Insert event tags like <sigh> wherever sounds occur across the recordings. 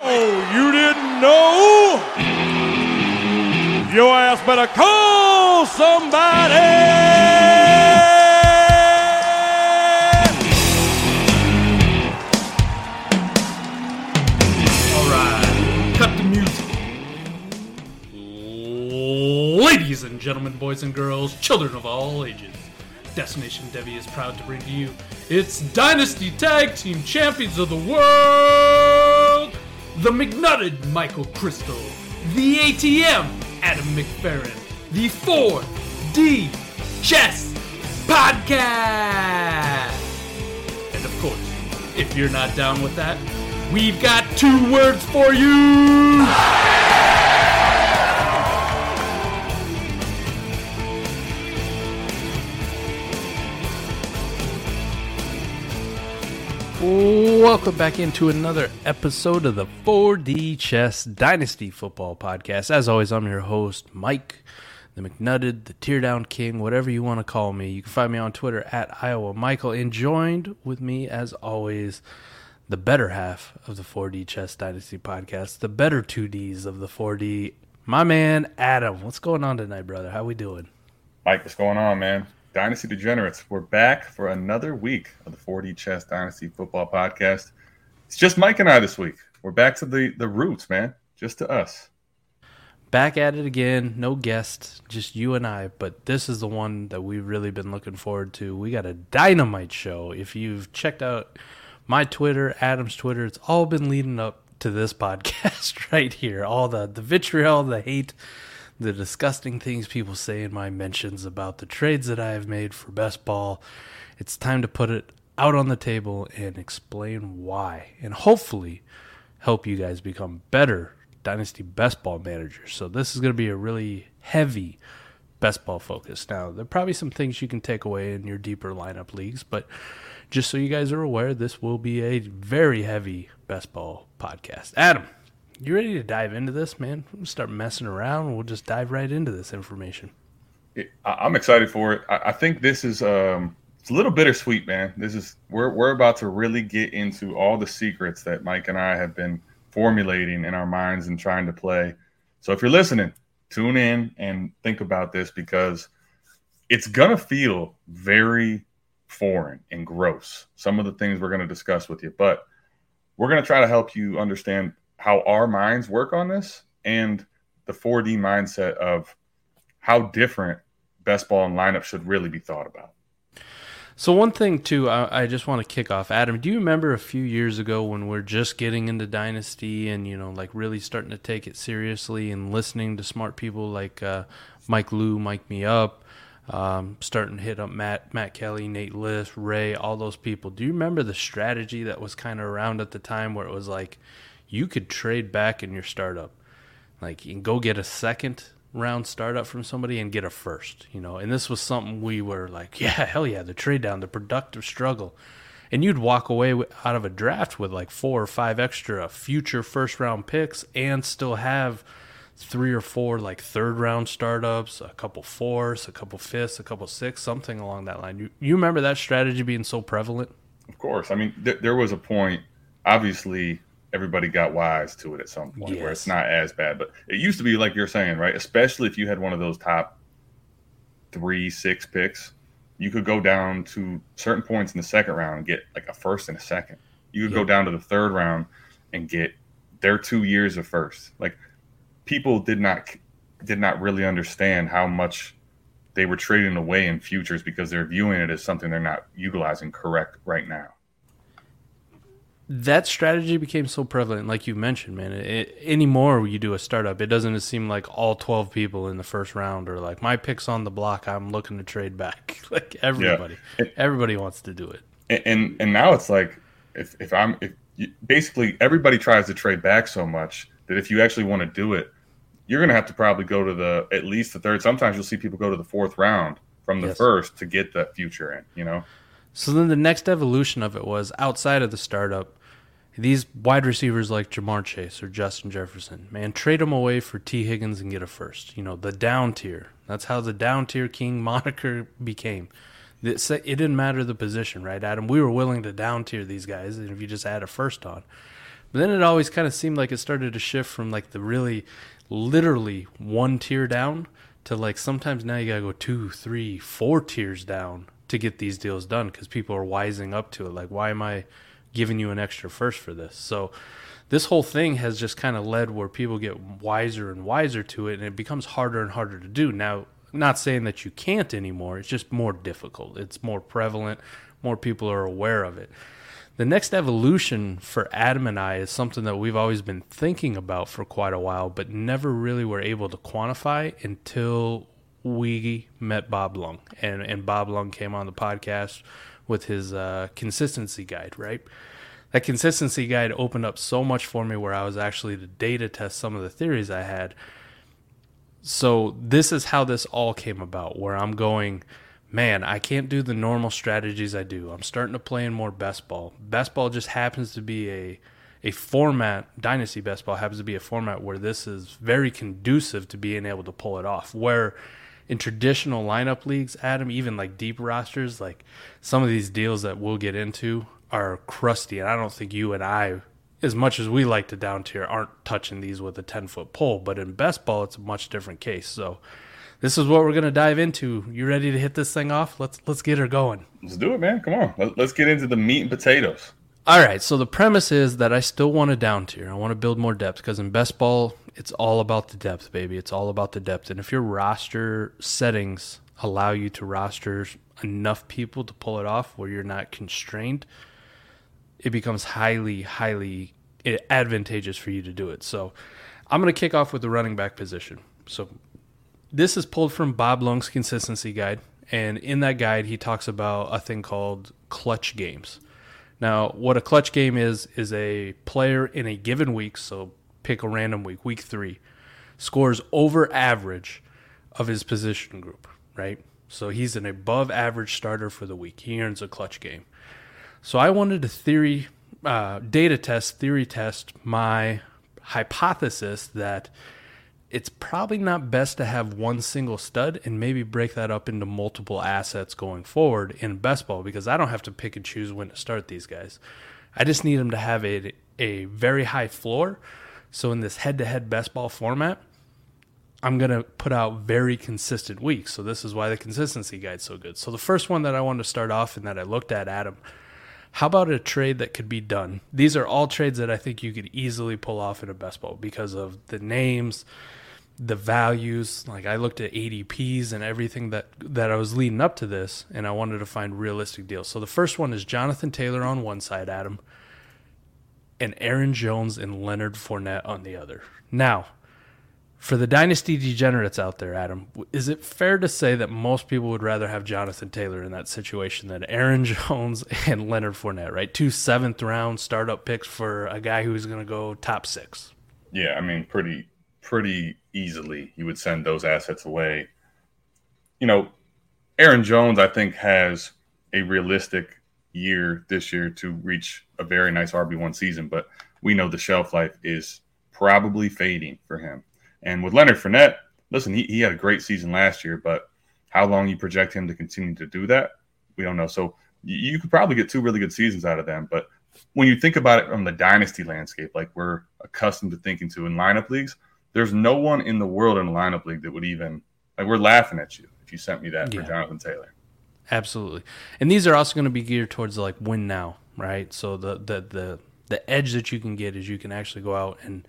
Oh, you didn't know? Your ass better call somebody! Ladies and gentlemen, boys and girls, children of all ages, Destination Devy is proud to bring to you its Dynasty Tag Team Champions of the World, the McNutted Michael Crystal, the ATM Adam McFerrin, the 4D Chess Podcast. And of course, if you're not down with that, we've got two words for you. Welcome back into another episode of the 4D Chess Dynasty Football Podcast. As always, I'm your host, Mike, the McNutted, the Teardown King, whatever you want to call me. You can find me on Twitter at Iowa Michael. And joined with me, as always, the better half of the 4D Chess Dynasty Podcast, the better 2Ds of the 4D. My man, Adam. What's going on tonight, brother? How we doing? Mike, what's going on, man? Dynasty Degenerates, we're back for another week of the 4D Chess Dynasty Football Podcast. It's just Mike and I this week. We're back to the the roots, man. Just to us. back at it again. No guests, just you and I. But this is the one that we've really been looking forward to. We got a dynamite show. If you've checked out my Twitter, Adam's Twitter, it's all been leading up to this <laughs> podcast right here. All the the vitriol, the hate, the disgusting things people say in my mentions about the trades that I have made for best ball. It's time to put it out on the table and explain why, and hopefully help you guys become better dynasty best ball managers. So this is going to be a really heavy best ball focus. Now, there are probably some things you can take away in your deeper lineup leagues, but just so you guys are aware, this will be a very heavy best ball podcast. Adam, you ready to dive into this, man? We'll start messing around. We'll just dive right into this information. I'm excited for it. I, I think this is um it's a little bittersweet, man. This is we're we're about to really get into all the secrets that Mike and I have been formulating in our minds and trying to play. So if you're listening, tune in and think about this because it's gonna feel very foreign and gross. Some of the things we're gonna discuss with you, but we're gonna try to help you understand how our minds work on this and the 4D mindset of how different best ball and lineup should really be thought about. So one thing too, I, I just want to kick off. Adam, do you remember a few years ago when we're just getting into Dynasty and you know, like really starting to take it seriously and listening to smart people like uh, Mike Lou, Mike Me Up, um, starting to hit up Matt, Matt Kelly, Nate List, Ray, all those people. Do you remember the strategy that was kind of around at the time where it was like you could trade back in your startup, like and go get a second round startup from somebody and get a first, you know. And this was something we were like, <laughs> yeah, hell yeah, the trade down, the productive struggle. And you'd walk away out of a draft with like four or five extra future first round picks and still have three or four like third round startups, a couple fourths, a couple fifths, a couple sixths, something along that line. You, you remember that strategy being so prevalent? Of course. I mean, th- there was a point, obviously, everybody got wise to it at some point where it's not as bad. But it used to be like you're saying, right? Especially if you had one of those top three, six picks, you could go down to certain points in the second round and get like a first and a second. You could go down to the third round and get their two years of first. Like people did not did not really understand how much they were trading away in futures because they're viewing it as something they're not utilizing correct right now. That strategy became so prevalent, like you mentioned, man. It, anymore, you do a startup, it doesn't seem like all twelve people in the first round are like, "My pick's on the block. I'm looking to trade back." <laughs> like everybody, yeah. everybody wants to do it. And, and and now it's like, if if I'm if you, basically everybody tries to trade back so much that if you actually want to do it, you're going to have to probably go to the at least the third. Sometimes you'll see people go to the fourth round from the yes. first to get that future in. You know. So then the next evolution of it was outside of the startup. These wide receivers like Ja'Marr Chase or Justin Jefferson, man, trade them away for Tee Higgins and get a first. You know, the down tier. That's how the down tier king <laughs> moniker became. It didn't matter the position, right, Adam? We were willing to down tier these guys, if you just add a first on. But then it always kind of seemed like it started to shift from like the really literally one tier down to like sometimes now you gotta go two, three, four tiers down to get these deals done because people are wising up to it. Like, why am I giving you an extra first for this? So this whole thing has just kind of led where people get wiser and wiser to it and it becomes harder and harder to do. Now, not saying that you can't anymore, it's just more difficult. It's more prevalent, more people are aware of it the next evolution for Adam and I is something that we've always been thinking about for quite a while, but never really were able to quantify until we met Bob Lung. And, and Bob Lung came on the podcast with his uh, consistency guide, right? That consistency guide opened up so much for me where I was actually to data test some of the theories I had. So, this is how this all came about, where I'm going man, I can't do the normal strategies I do. I'm starting to play in more best ball. Best ball just happens to be a a format, Dynasty Best Ball happens to be a format where this is very conducive to being able to pull it off. Where in traditional lineup leagues, Adam, even like deep rosters, like some of these deals that we'll get into are crusty. And I don't think you and I, as much as we like to down tier, aren't touching these with a 10 foot pole. But in best ball, it's a much different case. So this is what we're gonna dive into. You ready to hit this thing off? Let's let's get her going. Let's do it, man. Come on. Let's get into the meat and potatoes. All right. So the premise is that I still want to down tier. I want to build more depth because in best ball, it's all about the depth, baby. It's all about the depth. And if your roster settings allow you to roster enough people to pull it off where you're not constrained, it becomes highly, highly advantageous for you to do it. So I'm going to kick off with the running back position. So this is pulled from Bob Lung's consistency guide, and in that guide he talks about a thing called clutch games. Now, what a clutch game is is a player in a given week, so pick a random week, week 3, scores over average of his position group, right? So he's an above average starter for the week. He earns a clutch game. So I wanted to theory uh, data test, theory test my hypothesis that it's probably not best to have one single stud and maybe break that up into multiple assets going forward in best ball because I don't have to pick and choose when to start these guys. I just need them to have a, a very high floor. So in this head to head best ball format, I'm going to put out very consistent weeks. So this is why the consistency guide's so good. So the first one that I wanted to start off and that I looked at, Adam, how about a trade that could be done? These are all trades that I think you could easily pull off in a best ball because of the names, the values. Like I looked at ADPs and everything that that I was leading up to this, and I wanted to find realistic deals. So the first one is Jonathan Taylor on one side, Adam, and Aaron Jones and Leonard Fournette on the other. Now, for the dynasty degenerates out there, Adam, is it fair to say that most people would rather have Jonathan Taylor in that situation than Aaron <laughs> Jones and Leonard Fournette, right? Two seventh round startup picks for a guy who's going to go top six. Yeah, I mean, pretty pretty easily. You would send those assets away. You know, Aaron Jones, I think, has a realistic year this year to reach a very nice RB1 season, but we know the shelf life is probably fading for him. And with Leonard Fournette, listen, he, he had a great season last year, but how long you project him to continue to do that, we don't know. So you, you could probably get two really good seasons out of them. But when you think about it from the dynasty landscape, like we're accustomed to thinking to in lineup leagues, there's no one in the world in a lineup league that would even like we're laughing at you if you sent me that yeah. for Jonathan Taylor. Absolutely. And these are also going to be geared towards like win now, right? So the the the the edge that you can get is you can actually go out and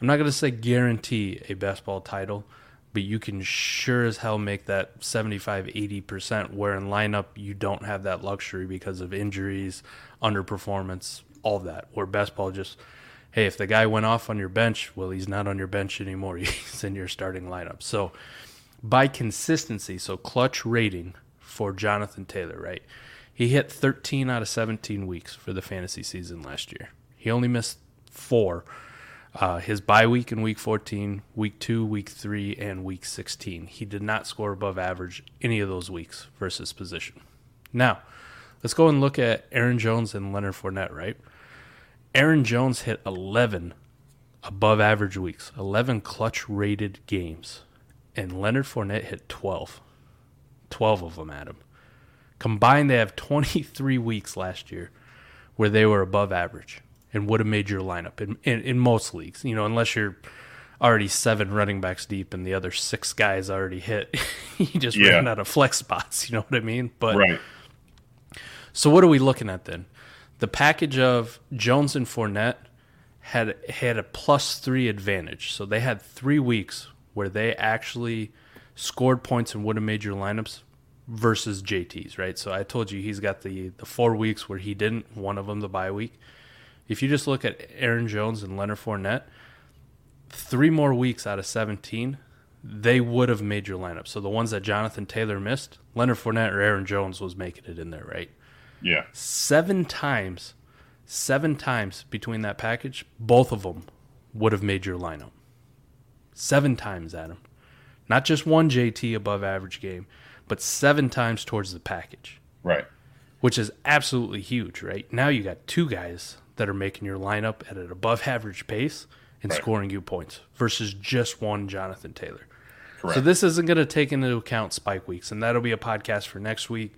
I'm not going to say guarantee a best ball title, but you can sure as hell make that 75 80% where in lineup you don't have that luxury because of injuries, underperformance, all that. Where best ball just hey, if the guy went off on your bench, well, he's not on your bench anymore. <laughs> He's in your starting lineup. So, by consistency, so clutch rating for Jonathan Taylor, right? He hit 13 out of 17 weeks for the fantasy season last year. He only missed four. Uh, his bye week in week 14, week 2, week 3, and week 16. He did not score above average any of those weeks versus position. Now, let's go and look at Aaron Jones and Leonard Fournette, right? Aaron Jones hit 11 above average weeks, 11 clutch rated games, and Leonard Fournette hit 12. 12 of them, Adam. Combined, they have 23 weeks last year where they were above average and would have made your lineup in, in, in most leagues, you know, unless you're already seven running backs deep and the other six guys already hit. <laughs> you just yeah. ran out of flex spots, <laughs> you know what I mean? But right. So what are we looking at then? The package of Jones and Fournette had had a plus three advantage. So they had three weeks where they actually scored points and would have made your lineups versus JT's, right? So I told you he's got the the four weeks where he didn't, one of them the bye week. If you just look at Aaron Jones and Leonard Fournette, three more weeks out of 17, they would have made your lineup. So the ones that Jonathan Taylor missed, Leonard Fournette or Aaron Jones was making it in there, right? Yeah. Seven times, seven times between that package, both of them would have made your lineup. Seven times, Adam. Not just one JT above average game, but seven times towards the package. Right. Which is absolutely huge, right? Now you got two guys that are making your lineup at an above average pace and right. scoring you points versus just one Jonathan Taylor. Correct. So this isn't going to take into account spike weeks, and that'll be a podcast for next week.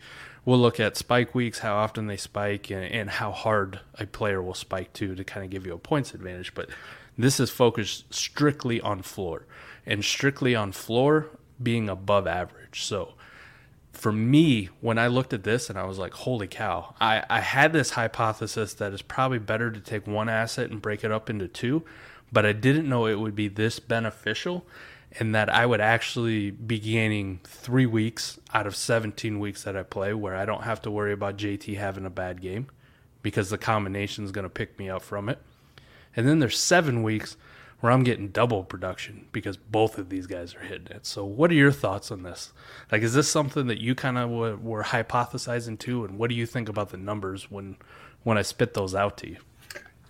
We'll look at spike weeks, how often they spike, and, and how hard a player will spike too to kind of give you a points advantage. But this is focused strictly on floor and strictly on floor being above average. So for me, when I looked at this and I was like, holy cow, I, I had this hypothesis that it's probably better to take one asset and break it up into two, but I didn't know it would be this beneficial and that I would actually be gaining three weeks out of 17 weeks that I play where I don't have to worry about JT having a bad game because the combination is going to pick me up from it. And then there's seven weeks where I'm getting double production because both of these guys are hitting it. So, what are your thoughts on this? Like, is this something that you kind of were, were hypothesizing too? And what do you think about the numbers when when I spit those out to you?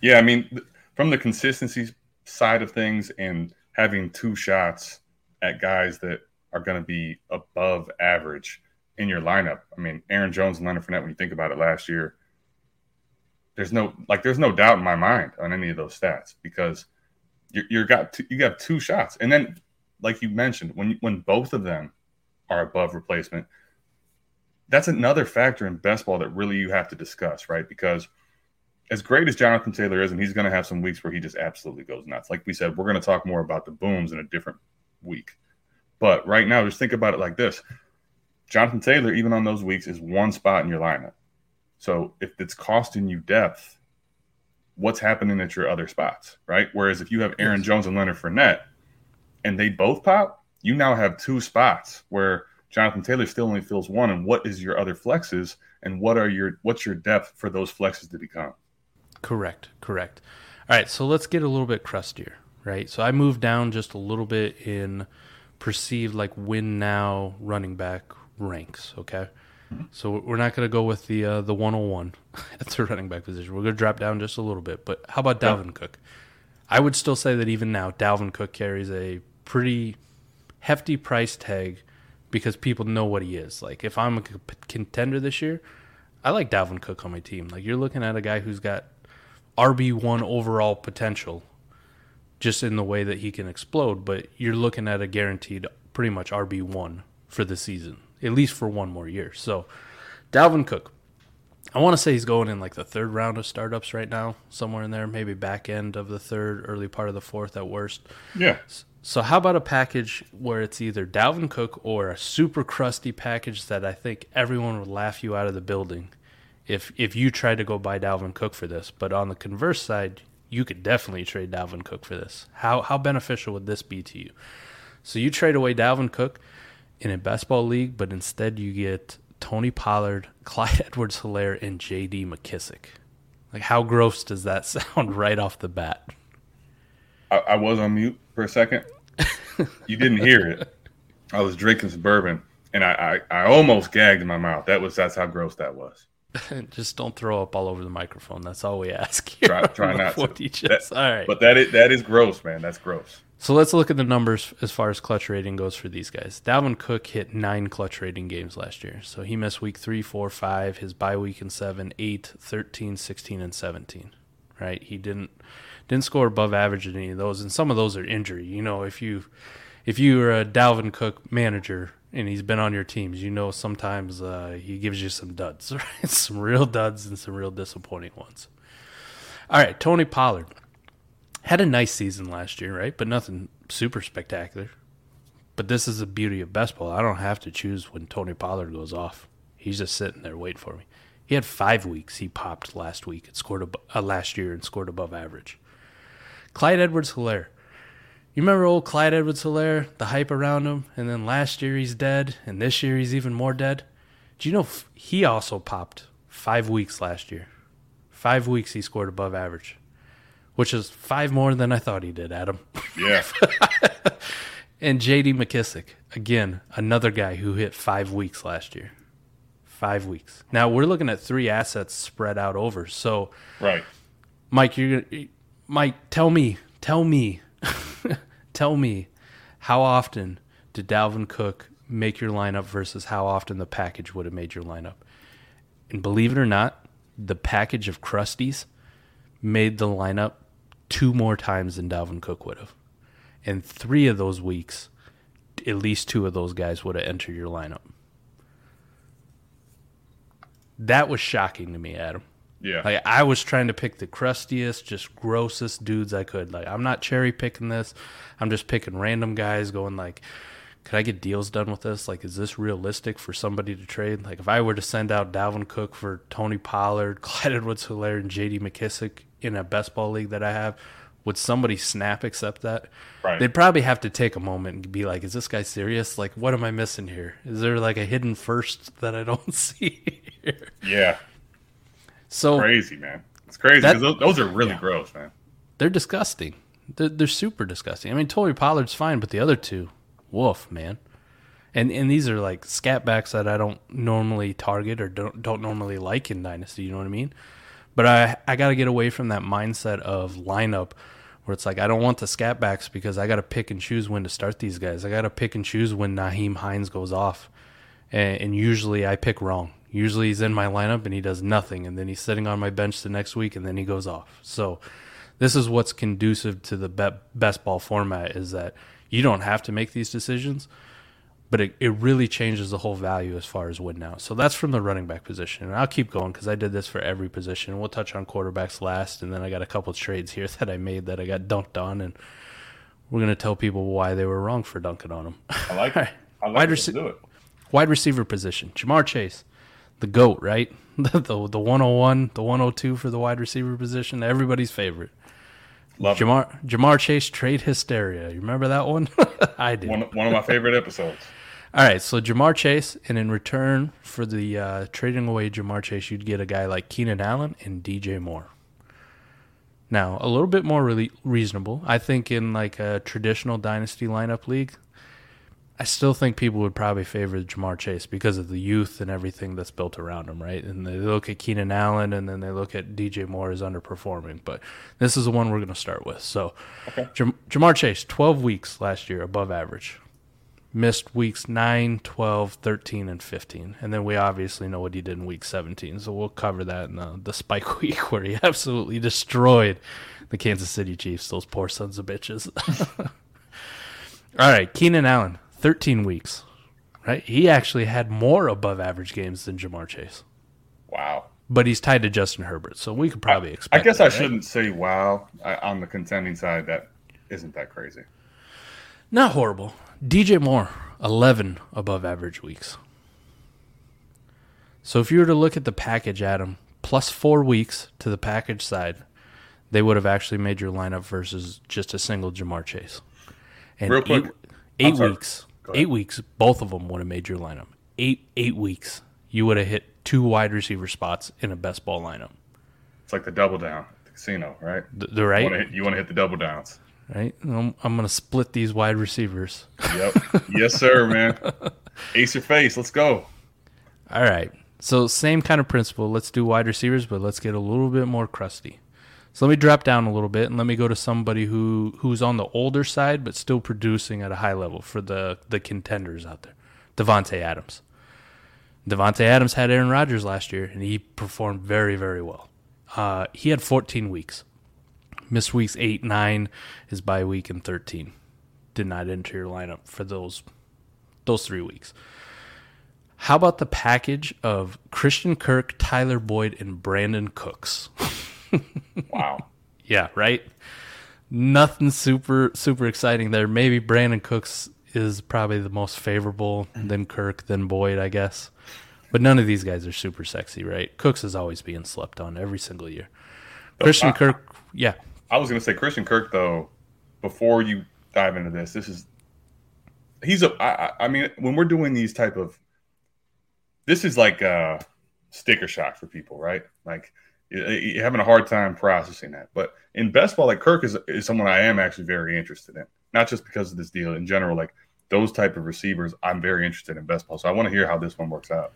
Yeah, I mean, from the consistency side of things and having two shots at guys that are going to be above average in your lineup. I mean, Aaron Jones and Leonard Fournette. When you think about it, last year, there's no like, there's no doubt in my mind on any of those stats because you you got two, you got two shots, and then like you mentioned, when when both of them are above replacement, that's another factor in best ball that really you have to discuss, right? Because as great as Jonathan Taylor is, and he's going to have some weeks where he just absolutely goes nuts. Like we said, we're going to talk more about the booms in a different week. But right now, just think about it like this Jonathan Taylor, even on those weeks, is one spot in your lineup. So if it's costing you depth, what's happening at your other spots, right? Whereas if you have Aaron Jones and Leonard Fournette and they both pop, you now have two spots where Jonathan Taylor still only fills one. And what is your other flexes? And what are your what's your depth for those flexes to become? Correct, correct. All right, so let's get a little bit crustier, right? So I moved down just a little bit in perceived like win now running back ranks, okay? So we're not going to go with the uh, the 101 <laughs> at the running back position. We're going to drop down just a little bit. But how about Dalvin yeah. Cook? I would still say that even now, Dalvin Cook carries a pretty hefty price tag because people know what he is. Like if I'm a contender this year, I like Dalvin Cook on my team. Like you're looking at a guy who's got RB1 overall potential just in the way that he can explode, but you're looking at a guaranteed pretty much RB1 for the season, at least for one more year. So, Dalvin Cook, I want to say he's going in like the third round of startups right now, somewhere in there, maybe back end of the third, early part of the fourth at worst. Yeah. So, how about a package where it's either Dalvin Cook or a super crusty package that I think everyone would laugh you out of the building if if you tried to go buy Dalvin Cook for this. But on the converse side, you could definitely trade Dalvin Cook for this. How how beneficial would this be to you? So you trade away Dalvin Cook in a best ball league, but instead you get Tony Pollard, <laughs> Clyde Edwards Helaire, and JD McKissic. Like how gross does that <laughs> sound right off the bat? I, I was on mute for a second. you didn't hear it. <laughs> I was drinking some bourbon and I, I, I almost gagged in my mouth. That was that's how gross that was. just don't throw up all over the microphone. That's all we ask. Here Try, try not to. That, all right. But that is that is gross, man. That's gross. So let's look at the numbers as far as clutch rating goes for these guys. Dalvin Cook hit nine clutch rating games last year. So he missed week three, four, five, his bye week in seven, eight, 13, 16, and 17. Right? He didn't didn't score above average in any of those. And some of those are injury. You know, if you if you are a Dalvin Cook manager and he's been on your teams, you know sometimes uh, he gives you some duds, <laughs> right? some real duds and some real disappointing ones. All right, Tony Pollard had a nice season last year, right? But nothing super spectacular. But this is the beauty of best ball. I don't have to choose when Tony Pollard goes off. He's just sitting there waiting for me. He had five weeks. He popped last week and scored ab- uh, last year and scored above average. Clyde Edwards Helaire you remember old Clyde Edwards Helaire, the hype around him, and then last year he's dead, and this year he's even more dead? Do you know he also popped five weeks last year? Five weeks he scored above average, which is five more than I thought he did, Adam. Yeah. <laughs> and JD McKissic, again, another guy who hit five weeks last year. Five weeks. Now we're looking at three assets spread out over. So, right, Mike, you're gonna, Mike, tell me, tell me <laughs> tell me how often did Dalvin Cook make your lineup versus how often the package would have made your lineup. And believe it or not, the package of Crusties made the lineup two more times than Dalvin Cook would have. And three of those weeks, at least two of those guys would have entered your lineup. That was shocking to me, Adam. Yeah. Like I was trying to pick the crustiest, just grossest dudes I could. Like I'm not cherry picking this. I'm just picking random guys going like could I get deals done with this? Like is this realistic for somebody to trade? Like if I were to send out Dalvin Cook for Tony Pollard, <laughs> Clyde Edwards Helaire and JD McKissic in a best ball league that I have, would somebody snap accept that? Right. They'd probably have to take a moment and be like, "Is this guy serious? Like, what am I missing here? Is there like a hidden first that I don't <laughs> see?" Here? Yeah, So crazy, man. It's crazy because those, those are really gross, man. they're disgusting. They're, they're super disgusting. I mean, Tony Pollard's fine, but the other two, woof, man. And and these are like scat backs that I don't normally target or don't don't normally like in Dynasty. You know what I mean? But I I got to get away from that mindset of lineup where it's like I don't want the scat backs because I got to pick and choose when to start these guys. I got to pick and choose when Nyheim Hines goes off, and, and usually I pick wrong. Usually he's in my lineup and he does nothing, and then he's sitting on my bench the next week, and then he goes off. So this is what's conducive to the be- best ball format is that you don't have to make these decisions, but it, it really changes the whole value as far as win now. So that's from the running back position. And I'll keep going because I did this for every position. We'll touch on quarterbacks last, and then I got a couple trades here <laughs> that I made that I got dunked on, and we're going to tell people why they were wrong for dunking on them. I like <laughs> it. I like Wide it. rece- do it. Wide receiver position. Ja'Marr Chase, the GOAT, right? <laughs> The, the, the 101, the 102 for the wide receiver position. Everybody's favorite. Love it. Ja'Marr Ja'Marr Chase trade hysteria. You remember that one? I do. One, one of my favorite episodes. All right, so Ja'Marr Chase, and in return for the uh, trading away Ja'Marr Chase, you'd get a guy like Keenan Allen and DJ Moore. Now, a little bit more really reasonable. I think in like a traditional dynasty lineup league, I still think people would probably favor Ja'Marr Chase because of the youth and everything that's built around him, right? And they look at Keenan Allen and then they look at DJ Moore as underperforming. But this is the one we're going to start with. So, Jam- Ja'Marr Chase, 12 weeks last year, above average missed weeks 9, 12, 13, and 15. And then we obviously know what he did in week 17. So we'll cover that in the, the spike <laughs> week where he absolutely destroyed the Kansas City Chiefs, those poor sons of bitches. <laughs> All right, Keenan Allen, 13 weeks. Right? He actually had more above average games than Ja'Marr Chase. Wow. But he's tied to Justin Herbert, so we could probably expect. I guess that, I right? shouldn't say wow I, on the contending side. That isn't that crazy. Not horrible. DJ Moore, 11 above average weeks. So if you were to look at the package, Adam, plus four weeks to the package side, they would have actually made your lineup versus just a single Ja'Marr Chase. And Real quick, eight, eight weeks, eight weeks, both of them would have made your lineup. Eight eight weeks, you would have hit two wide receiver spots in a best ball lineup. It's like the double down at the casino, right? The, the You right, want to hit, you wanna hit the double downs. Right. I'm, I'm gonna split these wide receivers. Yep. yes, sir, man. Ace your face. Let's go. All right. So same kind of principle. Let's do wide receivers, but let's get a little bit more crusty. So let me drop down a little bit and let me go to somebody who who's on the older side but still producing at a high level for the the contenders out there. Davante Adams. Davante Adams had Aaron Rodgers last year and he performed very very well. Uh, he had 14 weeks. Missed weeks 8, 9, his bye week and 13. Did not enter your lineup for those those 3 weeks. How about the package of Christian Kirk, Tyler Boyd, and Brandin Cooks? <laughs> Wow. Yeah, right. Nothing super super exciting there. Maybe Brandin Cooks is probably the most favorable, then Kirk, then Boyd, I guess. But none of these guys are super sexy, right? Cooks is always being slept on every single year. Oh, Christian Kirk, yeah, I was gonna say Christian Kirk though. Before you dive into this, this is he's a. I, I- I mean, when we're doing these type of, this is like a sticker shock for people, right? Like you're having a hard time processing that. But in best ball, like Kirk is is someone I am actually very interested in, not just because of this deal in general. Like those type of receivers, I'm very interested in best ball. So I want to hear how this one works out.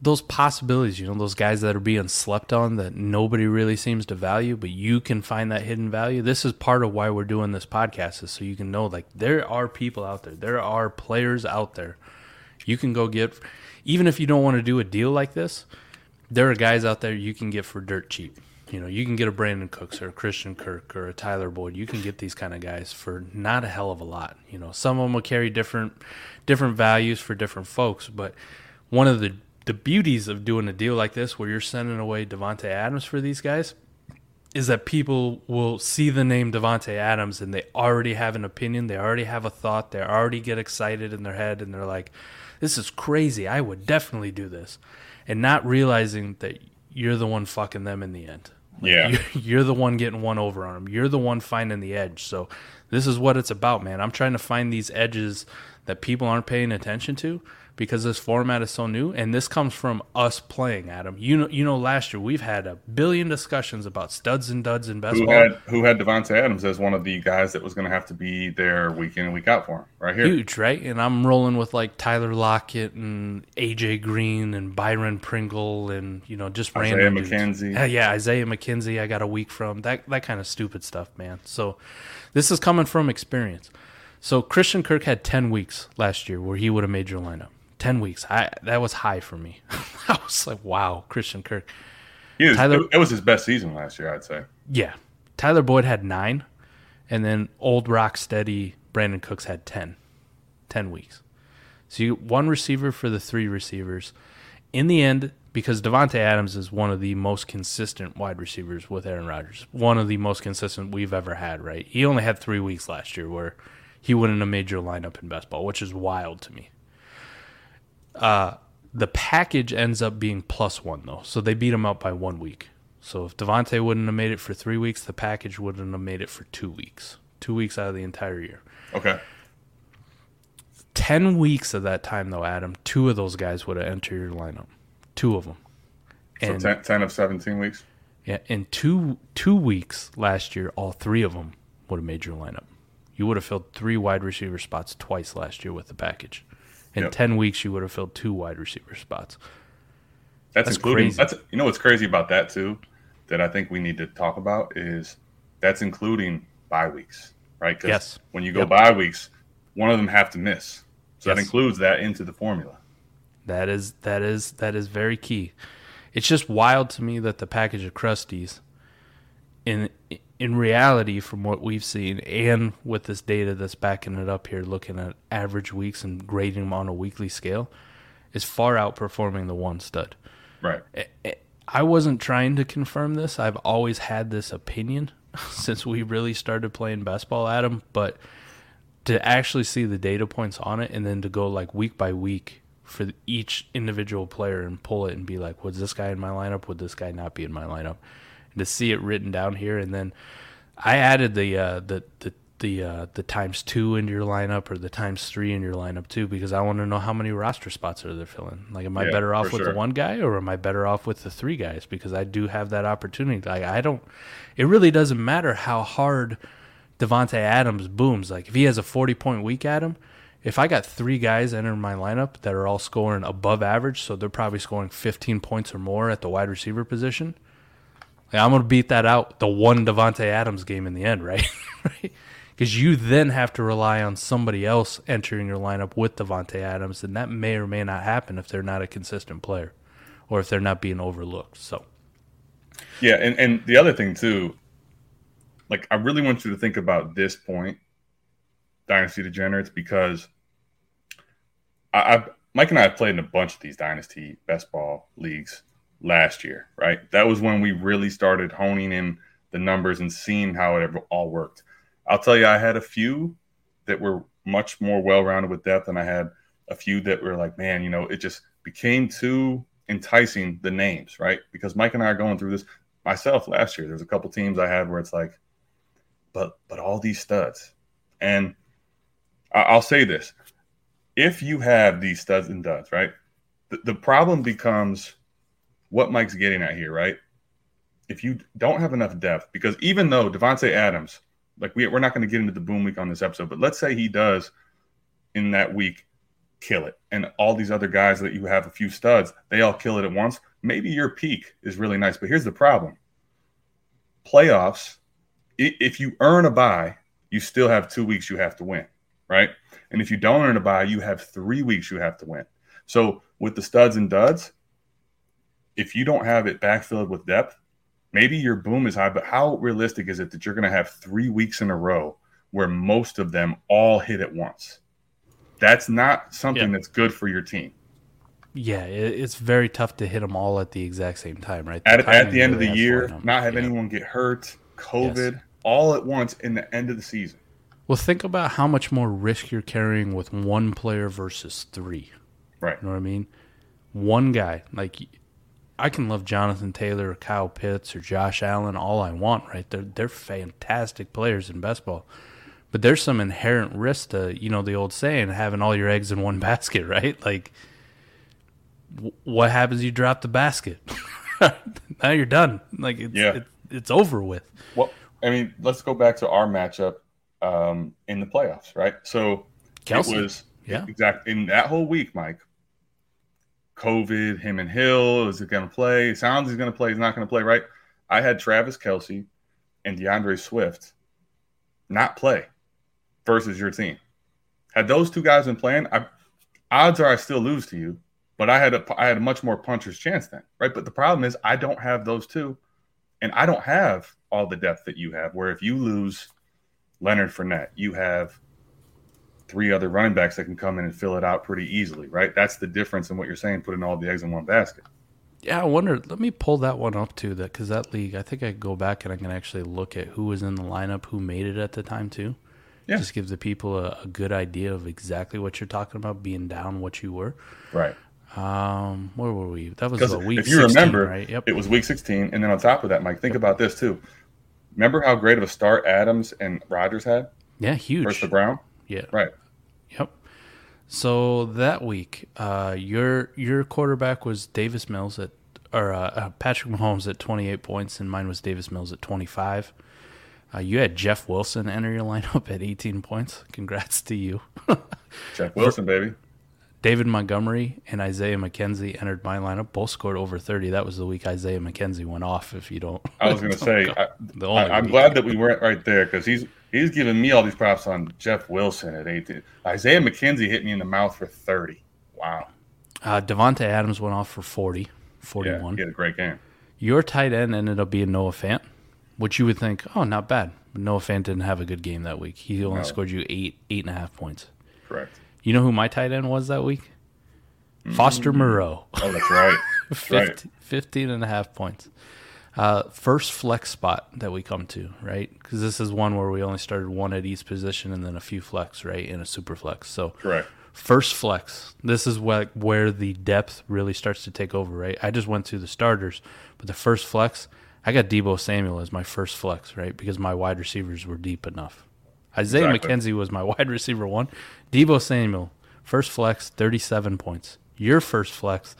Those possibilities, you know, those guys that are being slept on that nobody really seems to value, but you can find that hidden value. This is part of why we're doing this podcast is so you can know like there are people out there. There are players out there. You can go get even if you don't want to do a deal like this, there are guys out there you can get for dirt cheap. You know, you can get a Brandin Cooks or a Christian Kirk or a Tyler Boyd. You can get these kind of guys for not a hell of a lot. You know, some of them will carry different different values for different folks, but one of the the beauties of doing a deal like this where you're sending away Davante Adams for these guys is that people will see the name Davante Adams and they already have an opinion, they already have a thought, they already get excited in their head and they're like, "This is crazy. I would definitely do this," and not realizing that you're the one fucking them in the end. Yeah. You're, you're the one getting one over on them. You're the one finding the edge. So this is what it's about, man. I'm trying to find these edges that people aren't paying attention to because this format is so new, and this comes from us playing, Adam. You know, you know, last year we've had a billion discussions about studs and duds in best Who had who had Davante Adams as one of the guys that was going to have to be there week in and week out for him right here. huge, right? And I'm rolling with like Tyler Lockett and AJ Green and Byron Pringle and you know just Isaiah random. McKenzie. Uh, yeah, Isaiah McKenzie. I got a week from that that kind of stupid stuff, man. So this is coming from experience. So Christian Kirk had ten weeks last year where he would have made your lineup. Ten weeks. I that was high for me. <laughs> I was like, wow, Christian Kirk. He was, Tyler- it, was his best season last year, I'd say. Yeah. Tyler Boyd had nine, and then old rock steady Brandin Cooks had 10. 10 weeks. So you one receiver for the three receivers. In the end, because Davante Adams is one of the most consistent wide receivers with Aaron Rodgers, one of the most consistent we've ever had, right? He only had three weeks last year where he wouldn't have made your lineup in best ball, which is wild to me. Uh, the package ends up being plus one though, so they beat him out by one week. So if Davante wouldn't have made it for three weeks, the package wouldn't have made it for two weeks. Two weeks out of the entire year. Okay. Ten weeks of that time though, Adam, two of those guys would have entered your lineup. Two of them. So And 10, 10 of 17 weeks. yeah, in two two weeks last year, all three of them would have made your lineup. You would have filled three wide receiver spots twice last year with the package. In Yep. ten weeks, you would have filled two wide receiver spots. That's, That's including crazy. that's you know what's crazy about that too that I think we need to talk about is that's including bye weeks, right? 'Cause Yes. when you go Yep. bye weeks, one of them have to miss. So that includes that into the formula. That is that is that is very key. It's just wild to me that the package of crusties, in in reality, from what we've seen, and with this data that's backing it up here, looking at average weeks and grading them on a weekly scale, is far outperforming the one stud. Right. I wasn't trying to confirm this. I've always had this opinion <laughs> since we really started playing best ball, Adam. But to actually see the data points on it and then to go like week by week for each individual player and pull it and be like, was this guy in my lineup? Would this guy not be in my lineup? To see it written down here, and then I added the uh, the the the uh, the times two into your lineup or the times three in your lineup too because I want to know how many roster spots are they filling. Like, am I Yeah, better off with sure. the one guy or am I better off with the three guys? Because I do have that opportunity. Like, I don't. It really doesn't matter how hard Davante Adams booms. Like, if he has a forty point week at him, if I got three guys entering my lineup that are all scoring above average, so they're probably scoring fifteen points or more at the wide receiver position. Like, I'm gonna beat that out the one Davante Adams game in the end, right? <laughs> right? Because you then have to rely on somebody else entering your lineup with Davante Adams, and that may or may not happen if they're not a consistent player, or if they're not being overlooked. So, Yeah, and, and the other thing too, like I really want you to think about this point, Dynasty Degenerates, because I, I've Mike and I have played in a bunch of these Dynasty best ball leagues last year, right? That was when we really started honing in the numbers and seeing how it all worked. I'll tell you, I had a few that were much more well rounded with depth, and I had a few that were like, man, you know, it just became too enticing the names, right? Because Mike and I are going through this myself last year. There's a couple teams I had where it's like, but but all these studs, and I'll say this: if you have these studs and duds, right, the, the problem becomes what Mike's getting at here, right? If you don't have enough depth, because even though Davante Adams, like we, we're not going to get into the boom week on this episode, but let's say he does in that week kill it, and all these other guys that you have a few studs, they all kill it at once. Maybe your peak is really nice, but here's the problem: playoffs. If you earn a buy, you still have two weeks you have to win, right? And if you don't earn a buy, you have three weeks you have to win. So with the studs and duds, if you don't have it backfilled with depth, maybe your boom is high, but how realistic is it that you're going to have three weeks in a row where most of them all hit at once? That's not something that's good for your team. yeah, it's very tough to hit them all at the exact same time, right? At, at the end of the year, not have Yeah. anyone get hurt, COVID, all at once in the end of the season. Well, think about how much more risk you're carrying with one player versus three. Right. You know what I mean? One guy, like I can love Jonathan Taylor or Kyle Pitts or Josh Allen all I want, right? They're they're fantastic players in best ball. But there's some inherent risk to, you know, the old saying, having all your eggs in one <laughs> basket, right? Like w- what happens you drop the basket? <laughs> now you're done. Like it's Yeah. it, it's over with. Well, I mean, let's go back to our matchup um, in the playoffs, right? So Kelce. it was Yeah. exact in that whole week, Mike. COVID, him and Hill, is it going to play? It sounds he's going to play. He's not going to play, right? I had Travis Kelce and D'Andre Swift not play versus your team. Had those two guys been playing, I, odds are I still lose to you, but I had a I had a much more puncher's chance then, right? But the problem is I don't have those two, and I don't have all the depth that you have. Where if you lose Leonard Fournette, you have three other running backs that can come in and fill it out pretty easily, right? That's the difference in what you're saying, putting all the eggs in one basket. Yeah, I wonder. Let me pull that one up too. That because that league, I think I go back and I can actually look at who was in the lineup, who made it at the time too. Yeah. Just give the people a, a good idea of exactly what you're talking about, being down what you were. Right. Um, where were we? That was a week. if you 16, remember, right? Yep. it was week 16. And then on top of that, Mike, think about this too. Remember how great of a start Adams and Rodgers had yeah, huge. versus the Brown? Yeah. Right. Yep. So that week, uh, your your quarterback was Davis Mills at or uh, uh, Patrick Mahomes at 28 points, and mine was Davis Mills at 25. Uh, you had Jeff Wilson enter your <laughs> lineup at 18 points. Congrats to you. <laughs> Jeff Wilson, baby. David Montgomery and Isaiah McKenzie entered my lineup. Both scored over 30. That was the week Isaiah McKenzie went off. If you don't, I was going <laughs> to say, only I, am glad that we weren't right there because he's he's giving me all these props on Jeff Wilson at 18. Isaiah McKenzie hit me in the mouth for 30. Wow. uh, Davante Adams went off for 40, Yeah, 41. he had a great game. Your tight end ended up being Noah Fant, which you would think, oh, not bad. But Noah Fant didn't have a good game that week. He only No. scored you eight, eight and a half points. Correct. You know who my tight end was that week? Foster Moreau. Oh, that's right. <laughs> That's right. 15, 15 and a half points. Uh, first flex spot that we come to, right? Because this is one where we only started one at each position and then a few flex, right? In a super flex. So Correct. first flex. This is what where the depth really starts to take over, right? I just went through the starters, but the first flex, I got Deebo Samuel as my first flex, right? Because my wide receivers were deep enough. Isaiah Exactly. McKenzie was my <laughs> wide receiver one. Deebo Samuel, first flex, 37 points. Your first flex,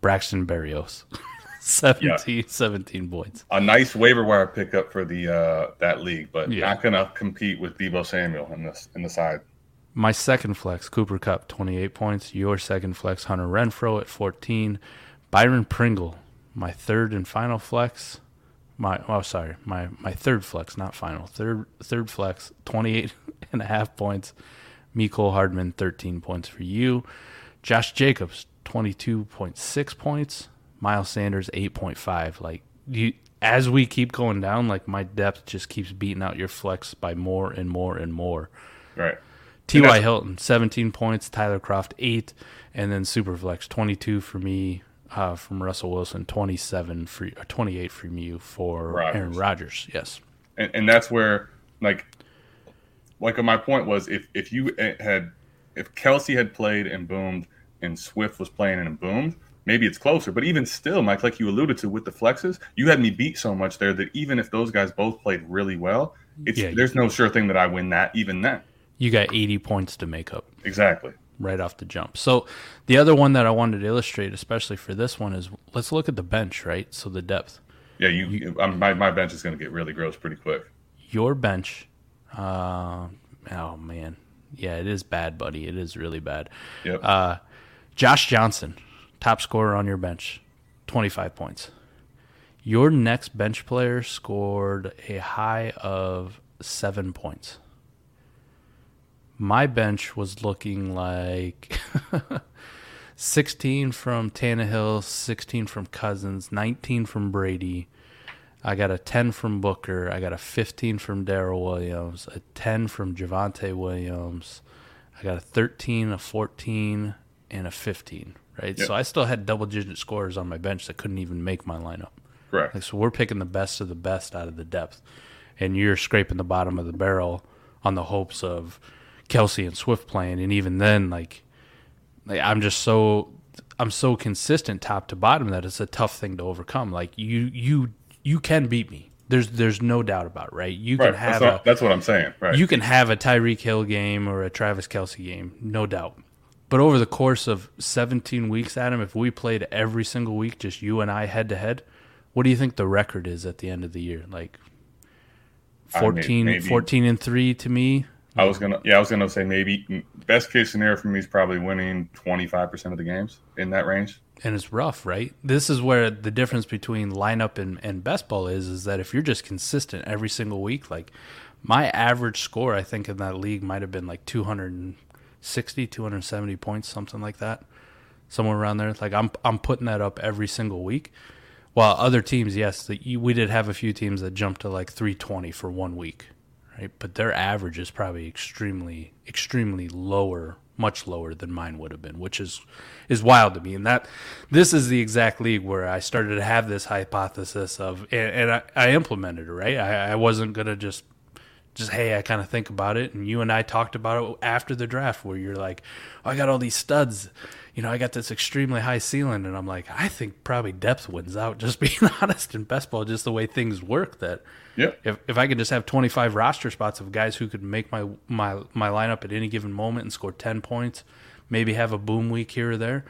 Braxton Berrios, <laughs> 17, 17 points. A nice waiver wire pickup for the uh, that league, but Yeah. not gonna compete with Deebo Samuel in this in the side. My second flex, Cooper Kupp, 28 points. Your second flex, Hunter Renfrow at 14. Byron Pringle, my third and final flex. My oh sorry, my my third flex, not final. Third third flex, 28 <laughs> and a half points. Mecole Hardman, 13 points for you. Josh Jacobs, 22.6 points. Miles Sanders, 8.5. Like you as we keep going down, like my depth just keeps beating out your flex by more and more and more. Right. T.Y. Hilton, 17 points. Tyler Kroft, 8. And then Superflex, 22 for me uh, from Russell Wilson, 27 for, or 28 from you for Rodgers. Aaron Rodgers. Yes. and, and that's where like like my point was if if you had if Kelce had played and boomed and Swift was playing and boomed maybe it's closer but even still Mike like you alluded to with the flexes you had me beat so much there that even if those guys both played really well it's Yeah, there's no sure thing that I win that even then You got 80 points to make up exactly right off the jump. So the other one that I wanted to illustrate, especially for this one, is let's look at the bench, right? So the depth. yeah you, I'm, my, my bench is going to get really gross pretty quick Your bench, uh, oh man. Yeah, it is bad, buddy. It is really bad. yep Uh, Josh Johnson, top scorer on your bench, 25 points. Your next bench player scored a high of seven points. My bench was looking like <laughs> 16 from Tannehill, 16 from Cousins, 19 from Brady. I got a 10 from Booker. I got a 15 from Darrel Williams, a 10 from Javonte Williams. I got a 13, a 14, and a 15, right? Yep. So I still had double digit scorers on my bench that couldn't even make my lineup. correct Like, so we're picking the best of the best out of the depth, and you're scraping the bottom of the barrel on the hopes of Kelce and Swift playing, and even then, like, like I'm just so I'm so consistent top to bottom that it's a tough thing to overcome. Like you you you can beat me. There's there's no doubt about it, right? You right can that's, have not- a that's what I'm saying right you can have a Tyreek Hill game or a Travis Kelce game, no doubt. But over the course of 17 weeks, Adam, if we played every single week, just you and I head to head, what do you think the record is at the end of the year? Like I may- 14, 14 and 3 to me? I was gonna, yeah, I was gonna say maybe mm, best case scenario for me is probably winning twenty five percent of the games in that range. and it's rough, right? This is where the difference between lineup and, and best ball is, is that if you're just consistent every single week, like my average score, I think in that league might have been like 260, 270 points, something like that, somewhere around there. Like I'm, I'm putting that up every single week. While other teams, yes, we did have a few teams that jumped to like 320 for one week, right? But their average is probably extremely, extremely lower, much lower than mine would have been, which is is wild to me. And that this is the exact league where I started to have this hypothesis of, and, and I, I implemented it. Right, I, I wasn't gonna just just hey, I kind of think about it, and you and I talked about it after the draft, where you're like, oh, I got all these studs, you know, I got this extremely high ceiling, and I'm like, I think probably depth wins out. Just <laughs> being honest in best ball, just the way things work. That Yep. if if I could just have 25 roster spots of guys who could make my my my lineup at any given moment and score 10 points, maybe have a boom week here or there.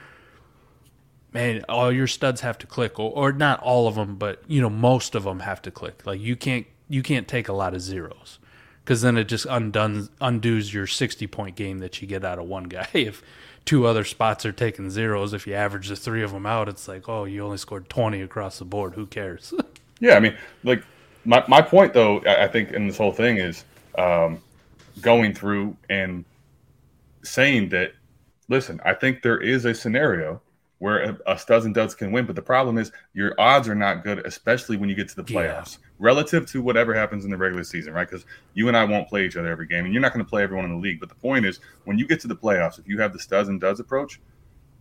Man, all your studs have to click, or, or not all of them, but you know most of them have to click. Like you can't you can't take a lot of zeros, because then it just undone undoes your 60 point game that you get out of one guy. <laughs> If two other spots are taking zeros, if you average the three of them out, it's like oh you only scored 20 across the board. Who cares? <laughs> Yeah, I mean, like my my point though, I, think in this whole thing is um, going through and saying that. Listen, I think there is a scenario where a, a studs and duds can win, but the problem is your odds are not good, especially when you get to the Yeah. Relative to whatever happens in the regular season, right? Because you and I won't play each other every game, and you're not going to play everyone in the league. But the point is, when you get to the playoffs, if you have the studs and duds approach,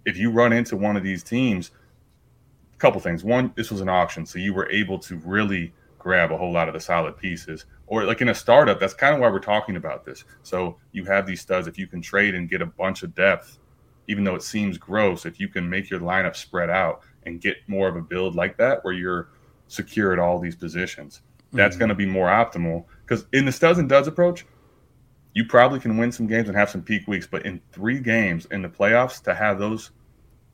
if you run into one of these teams, a couple things. One, this was an auction, so you were able to really grab a whole lot of the solid pieces. Or like in a startup, that's kind of why we're talking about this. So you have these studs. If you can trade and get a bunch of depth, even though it seems gross, if you can make your lineup spread out and get more of a build like that where you're secure at all these positions, that's mm-hmm. going to be more optimal. Because in the studs and duds approach, you probably can win some games and have some peak weeks. But in three games in the playoffs, to have those,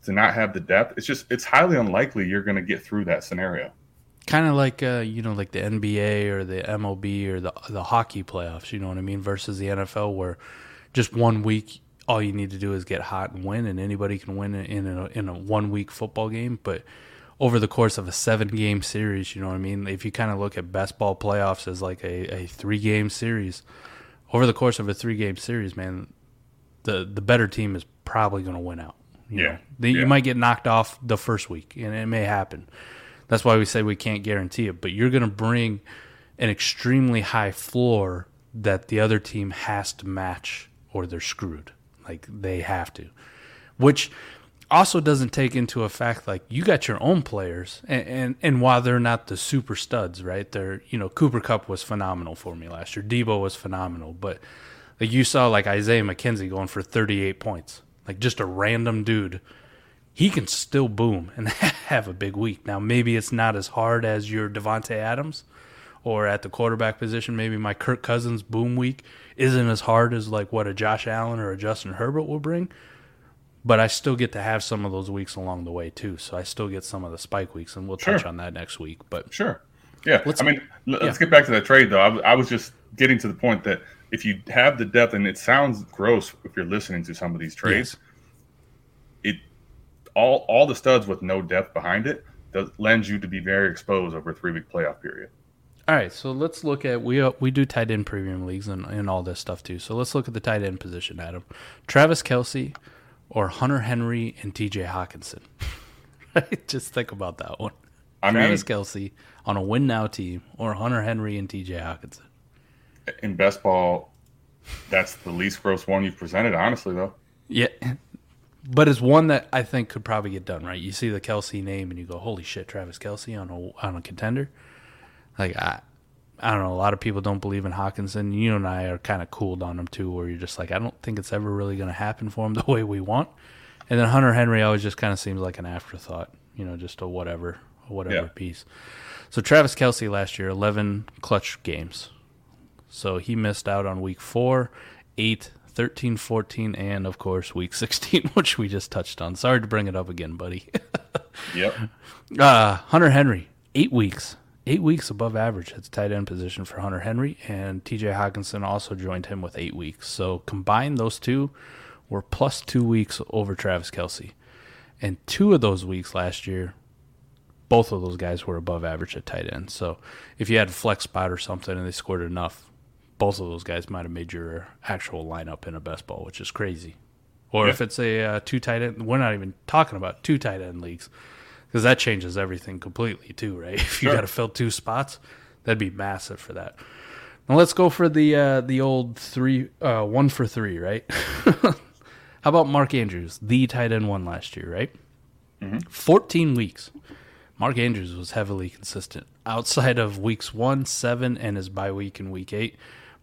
to not have the depth, it's just it's highly unlikely you're going to get through that scenario. Kind of like uh, you know, like the NBA or the MLB or the the hockey playoffs. You know what I mean? Versus the NFL, where just one week all you need to do is get hot and win, and anybody can win in a, in a one week football game. But over the course of a seven game series, you know what I mean? If you kind of look at best ball playoffs as like a, a three game series, over the course of a three game series, man, the the better team is probably going to win out. You yeah. Know? They, yeah. You might get knocked off the first week, and it may happen. That's why we say we can't guarantee it, but you're going to bring an extremely high floor that the other team has to match or they're screwed. Like they have to, which also doesn't take into effect like you got your own players, and, and and while they're not the super studs, right? They're you know Cooper Kupp was phenomenal for me last year. Deebo was phenomenal, but like you saw like Isaiah McKenzie going for 38 points, like just a random dude. He can still boom and <laughs> have a big week. Now maybe it's not as hard as your Davante Adams, or at the quarterback position, maybe my Kirk Cousins boom week isn't as hard as like what a Josh Allen or a Justin Herbert will bring. But I still get to have some of those weeks along the way too. So I still get some of the spike weeks, and we'll sure. touch on that next week. But sure, yeah. Let's, I mean, let's yeah. get back to that trade though. I, I was just getting to the point that if you have the depth, and it sounds gross if you're listening to some of these trades, yes. it all all the studs with no depth behind it that lends you to be very exposed over a three week playoff period. All right, so let's look at we uh, we do tight end premium leagues and, and all this stuff too. So let's look at the tight end position, Adam. Travis Kelce or Hunter Henry and T.J. Hockenson. <laughs> Just think about that one. I Travis mean, Kelce on a win now team or Hunter Henry and T.J. Hockenson. In best ball, that's the least gross one you've presented, honestly, though. Yeah, but it's one that I think could probably get done right. You see the Kelce name and you go, "Holy shit, Travis Kelce on a on a contender." Like I, I don't know. A lot of people don't believe in Hockenson. You and I are kind of cooled on him too, where you're just like, I don't think it's ever really going to happen for him the <laughs> way we want. And then Hunter Henry always just kind of seems like an afterthought, you know, just a whatever, a whatever yeah. piece. So Travis Kelce last year, 11 clutch games. So he missed out on week four, eight, 13, 14, and of course week <laughs> 16, which we just touched on. Sorry to bring it up again, buddy. <laughs> yep. Uh, Hunter Henry, eight weeks, eight weeks above average at the tight end position for Hunter Henry, and TJ Hockenson also joined him with eight weeks. So combined, those two were plus two weeks over Travis Kelce. And two of those weeks last year, both of those guys were above average at tight end. So if you had a flex spot or something and they scored enough, both of those guys might have made your actual lineup in a best ball, which is crazy. Or yeah. if it's a uh, two tight end, we're not even talking about two tight end leagues because that changes everything completely too, right? <laughs> If you sure. got to fill two spots, that'd be massive for that. Now let's go for the uh, the old three uh, one for three, right? <laughs> How about Mark Andrews, the tight end one last year, right? Mm-hmm. Fourteen weeks. Mark Andrews was heavily consistent outside of weeks one, seven, and his bye week in week eight.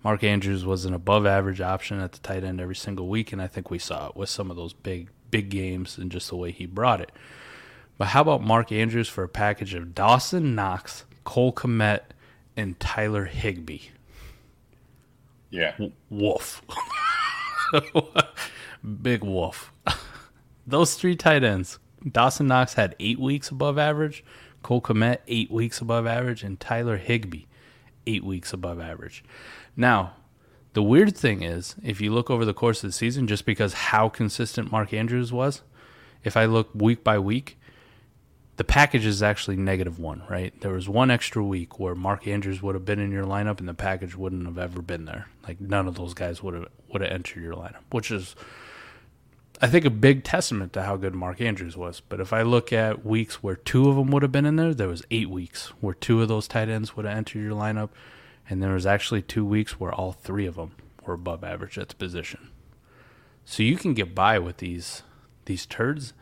Mark Andrews was an above average option at the tight end every single week, and I think we saw it with some of those big big games and just the way he brought it. But how about Mark Andrews for a package of Dawson Knox, Cole Kmet, and Tyler Higbee? Yeah. W- woof. <laughs> Big wolf. <laughs> Those three tight ends. Dawson Knox had eight weeks above average, Cole Kmet, eight weeks above average, and Tyler Higbee, eight weeks above average. Now, the weird thing is, if you look over the course of the season, just because how consistent Mark Andrews was, if I look week by week, the package is actually negative one, right? There was one extra week where Mark Andrews would have been in your lineup and the package wouldn't have ever been there. Like none of those guys would have would have entered your lineup, which is I think a big testament to how good Mark Andrews was. But if I look at weeks where two of them would have been in there, there was eight weeks where two of those tight ends would have entered your lineup, and there was actually two weeks where all three of them were above average at the position. So you can get by with these these turds.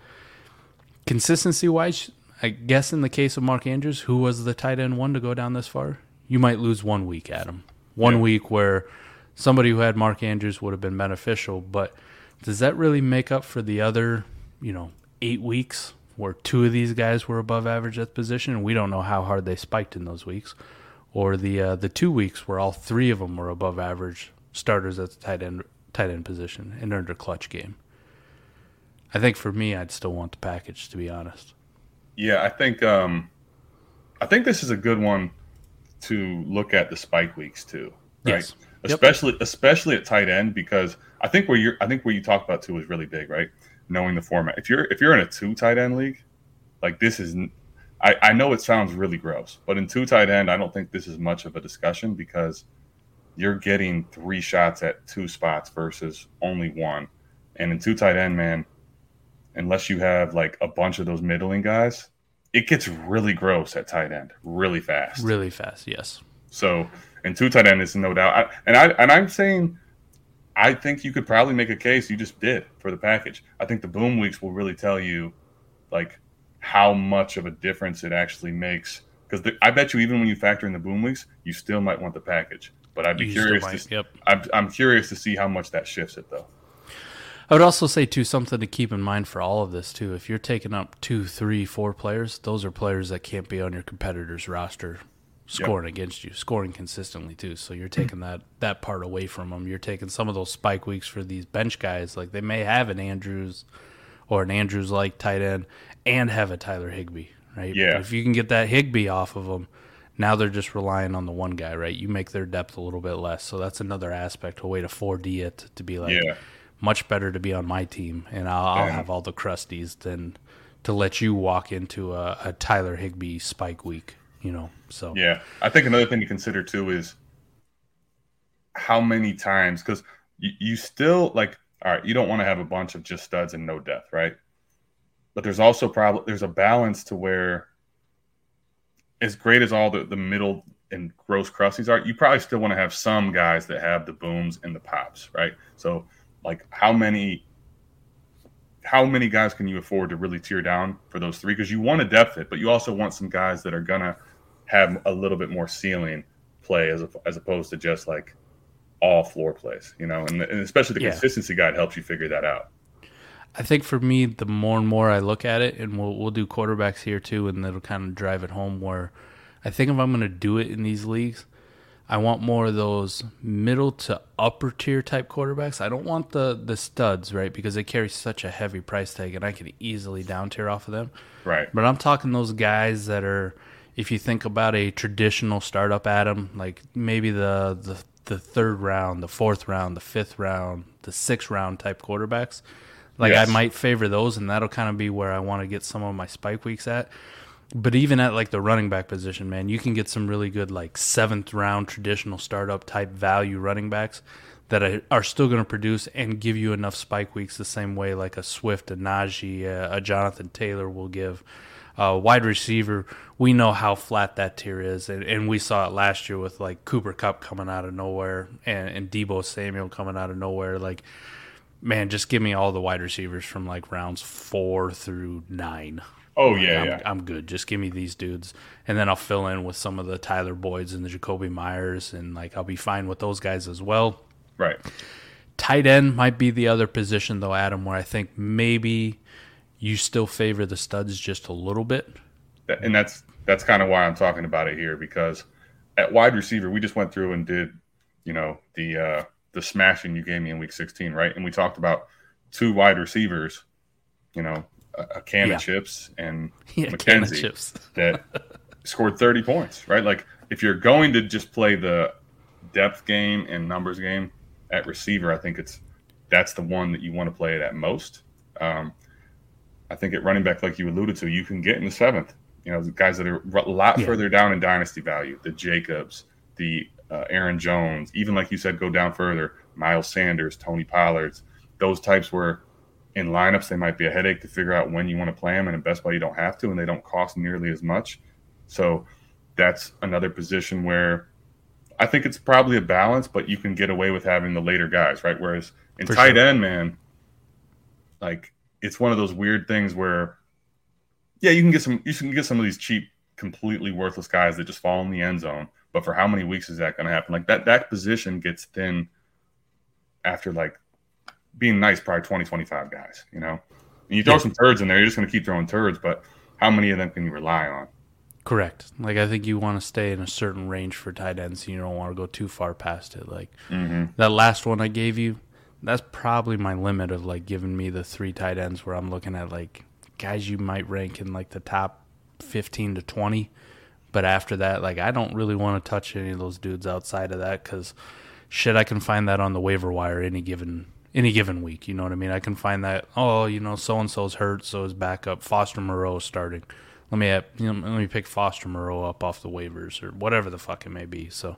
Consistency wise, I guess in the case of Mark Andrews, who was the tight end one to go down this far, you might lose one week, Adam. One Yeah. week where somebody who had Mark Andrews would have been beneficial, but does that really make up for the other, you know, eight weeks where two of these guys were above average at the position, we don't know how hard they spiked in those weeks, or the uh, the two weeks where all three of them were above average starters at the tight end tight end position and earned a clutch game. I think for me, I'd still want the package to be honest. Yeah, I think um, I think this is a good one to look at the spike weeks too, right? Yes. Yep. Especially especially at tight end because I think where you're I think where you talked about too is really big, right? Knowing the format. If you're if you're in a two tight end league, like this is I, I know it sounds really gross, but in two tight end, I don't think this is much of a discussion because you're getting three shots at two spots versus only one. And in two tight end, man, unless you have like a bunch of those middling guys, it gets really gross at tight end really fast. Really fast, yes. So, and two tight end is no doubt. I, and I and I'm saying, I think you could probably make a case. You just did for the package. I think the boom weeks will really tell you, like, how much of a difference it actually makes. Because I bet you, even when you factor in the boom weeks, you still might want the package. But I'd be You curious. might, to, yep. I'm, I'm curious to see how much that shifts it, though. I would also say too something to keep in mind for all of this too. If you're taking up two, three, four players, those are players that can't be on your competitor's roster scoring against you, scoring consistently too. So you're taking that that part away from them. You're taking some of those spike weeks for these bench guys. Like they may have an Andrews or an Andrews like tight end and have a Tyler Higbee, right? Yeah. But if you can get that Higbee off of them, now they're just relying on the one guy, right? You make their depth a little bit less. So that's another aspect, a way to 4D it to be like, Yeah. Much better to be on my team and I'll, I'll have all the crusties than to let you walk into a, a Tyler Higbee spike week, you know. So Yeah, I think another thing to consider too is how many times because you, you still like all right, you don't want to have a bunch of just studs and no depth, right? But there's also probably there's a balance to where as great as all the, the middle and gross crusties are, you probably still want to have some guys that have the booms and the pops, right? So like how many how many guys can you afford to really tear down for those three? Because you want to depth it, but you also want some guys that are gonna have a little bit more ceiling play as as opposed to just like all floor plays, you know, and, and especially the Yeah. consistency guide helps you figure that out. I think for me, the more and more I look at it, and we'll we'll do quarterbacks here too, and that'll kind of drive it home. Where I think if I'm going to do it in these leagues, I want more of those middle to upper tier type quarterbacks. I don't want the the studs, right? Because they carry such a heavy price tag, and I can easily down tier off of them. Right. But I'm talking those guys that are, if you think about a traditional startup, Adam, like maybe the the the third round, the fourth round, the fifth round, the sixth round type quarterbacks. Like Yes. I might favor those, and that'll kind of be where I want to get some of my spike weeks at. But even at like the running back position, man, you can get some really good like seventh round traditional startup type value running backs that are- still going to produce and give you enough spike weeks the same way like a Swift, a Najee, a Jonathan Taylor will give. Uh, wide receiver, we know how flat that tier is, and, and we saw it last year with like Cooper Kupp coming out of nowhere and, and Deebo Samuel coming out of nowhere. Like, man, just give me all the wide receivers from like rounds four through nine. Oh yeah, I'm, yeah. I'm good. Just give me these dudes, and then I'll fill in with some of the Tyler Boyds and the Jakobi Meyers, and like I'll be fine with those guys as well. Right. Tight end might be the other position though, Adam, where I think maybe you still favor the studs just a little bit. And that's that's kind of why I'm talking about it here because at wide receiver we just went through and did you know the uh the smashing you gave me in week 16 right and we talked about two wide receivers you know a, can Yeah. of chips and <laughs> Yeah, McKenzie chips. <laughs> that scored 30 points right like if you're going to just play the depth game and numbers game at receiver I think it's that's the one that you want to play it at most um, I think at running back, like you alluded to, you can get in the seventh. You know, the guys that are a lot Yeah. further down in dynasty value, the Jacobs, the uh, Aaron Jones, even like you said, go down further, Miles Sanders, Tony Pollards, those types where in lineups they might be a headache to figure out when you want to play them, and in best ball you don't have to, and they don't cost nearly as much. So that's another position where I think it's probably a balance, but you can get away with having the later guys, right? Whereas in For tight sure. end, man, like it's one of those weird things where Yeah, you can get some. You can get some of these cheap, completely worthless guys that just fall in the end zone. But for how many weeks is that going to happen? Like that, that position gets thin after like being nice, probably 20, 25 guys. You know, and you throw Yeah. some turds in there, you're just going to keep throwing turds. But how many of them can you rely on? Correct. Like I think you want to stay in a certain range for tight ends. and You don't want to go too far past it. Like mm-hmm. that last one I gave you, that's probably my limit of like giving me the three tight ends where I'm looking at like guys you might rank in like the top 15 to 20. But after that, like I don't really want to touch any of those dudes outside of that because shit, I can find that on the waiver wire any given any given week. You know what I mean? I can find that. Oh, you know, so and so's hurt, so is backup. Foster Moreau is starting. Let me have, you know, let me pick Foster Moreau up off the waivers or whatever the fuck it may be. So,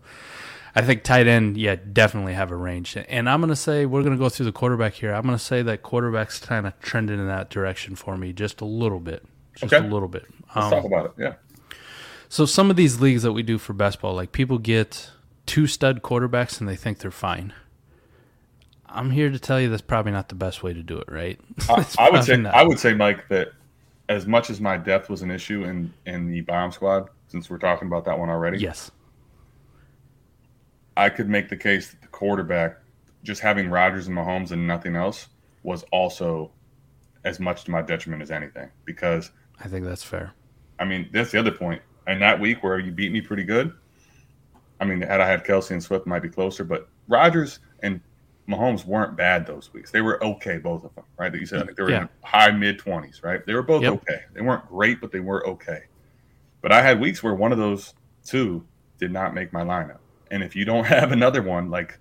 I think tight end, yeah, definitely have a range. And I'm gonna say we're gonna go through the quarterback here. I'm gonna say that quarterback's kind of trending in that direction for me just a little bit, just Okay. a little bit. Let's Um, talk about it. Yeah. so some of these leagues that we do for best ball, like people get two stud quarterbacks and they think they're fine. I'm here to tell you that's probably not the best way to do it, right? <laughs> I, I would say not. I would say Mike that as much as my death was an issue in in the bomb squad, since we're talking about that one already, yes, I could make the case that the quarterback, just having Rodgers and Mahomes and nothing else, was also as much to my detriment as anything. Because I think that's fair. I mean, that's the other point. And that week where you beat me pretty good, I mean, had I had Kelce and Swift, it might be closer. But Rodgers and Mahomes weren't bad those weeks. They were okay, both of them, right? That you said I think they were Yeah. in high mid twenties, right? They were both Yep. okay. They weren't great, but they were okay. But I had weeks where one of those two did not make my lineup. And if you don't <laughs> have another one, like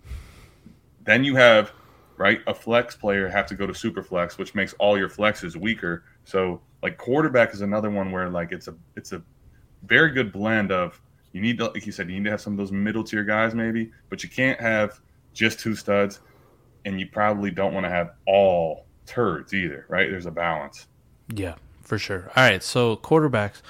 then you have right a flex player have to go to super flex, which makes all your flexes weaker. So like quarterback is another one where like it's a it's a very good blend of you need to like you said you need to have some of those middle tier guys maybe, but you can't have just two studs, and you probably don't want to have all turds either, right? There's a balance. Yeah, for sure. All right, so quarterbacks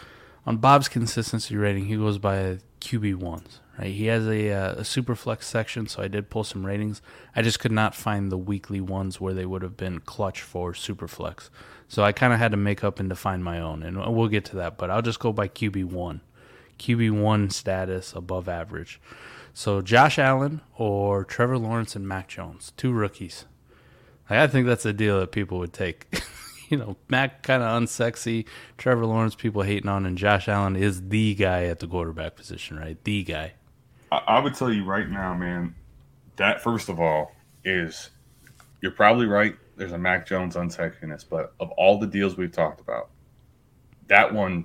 on Bob's consistency rating, he goes by QB ones. Right, he has a, uh, a super flex section, so I did pull some ratings. I just could not find the weekly ones where they would have been clutch for super flex. So I kind of had to make up and define my own, and we'll get to that. But I'll just go by QB one, QB one status above average. So Josh Allen or Trevor Lawrence and Mac Jones, two rookies. Like, I think that's a deal that people would take. <laughs> you know, Mac kind of unsexy, Trevor Lawrence people hating on, and Josh Allen is the guy at the quarterback position, right? The guy. I, I would tell you right now, man, that first of all is you're probably right. There's a Mac Jones unsexiness, but of all the deals we've talked about, that one,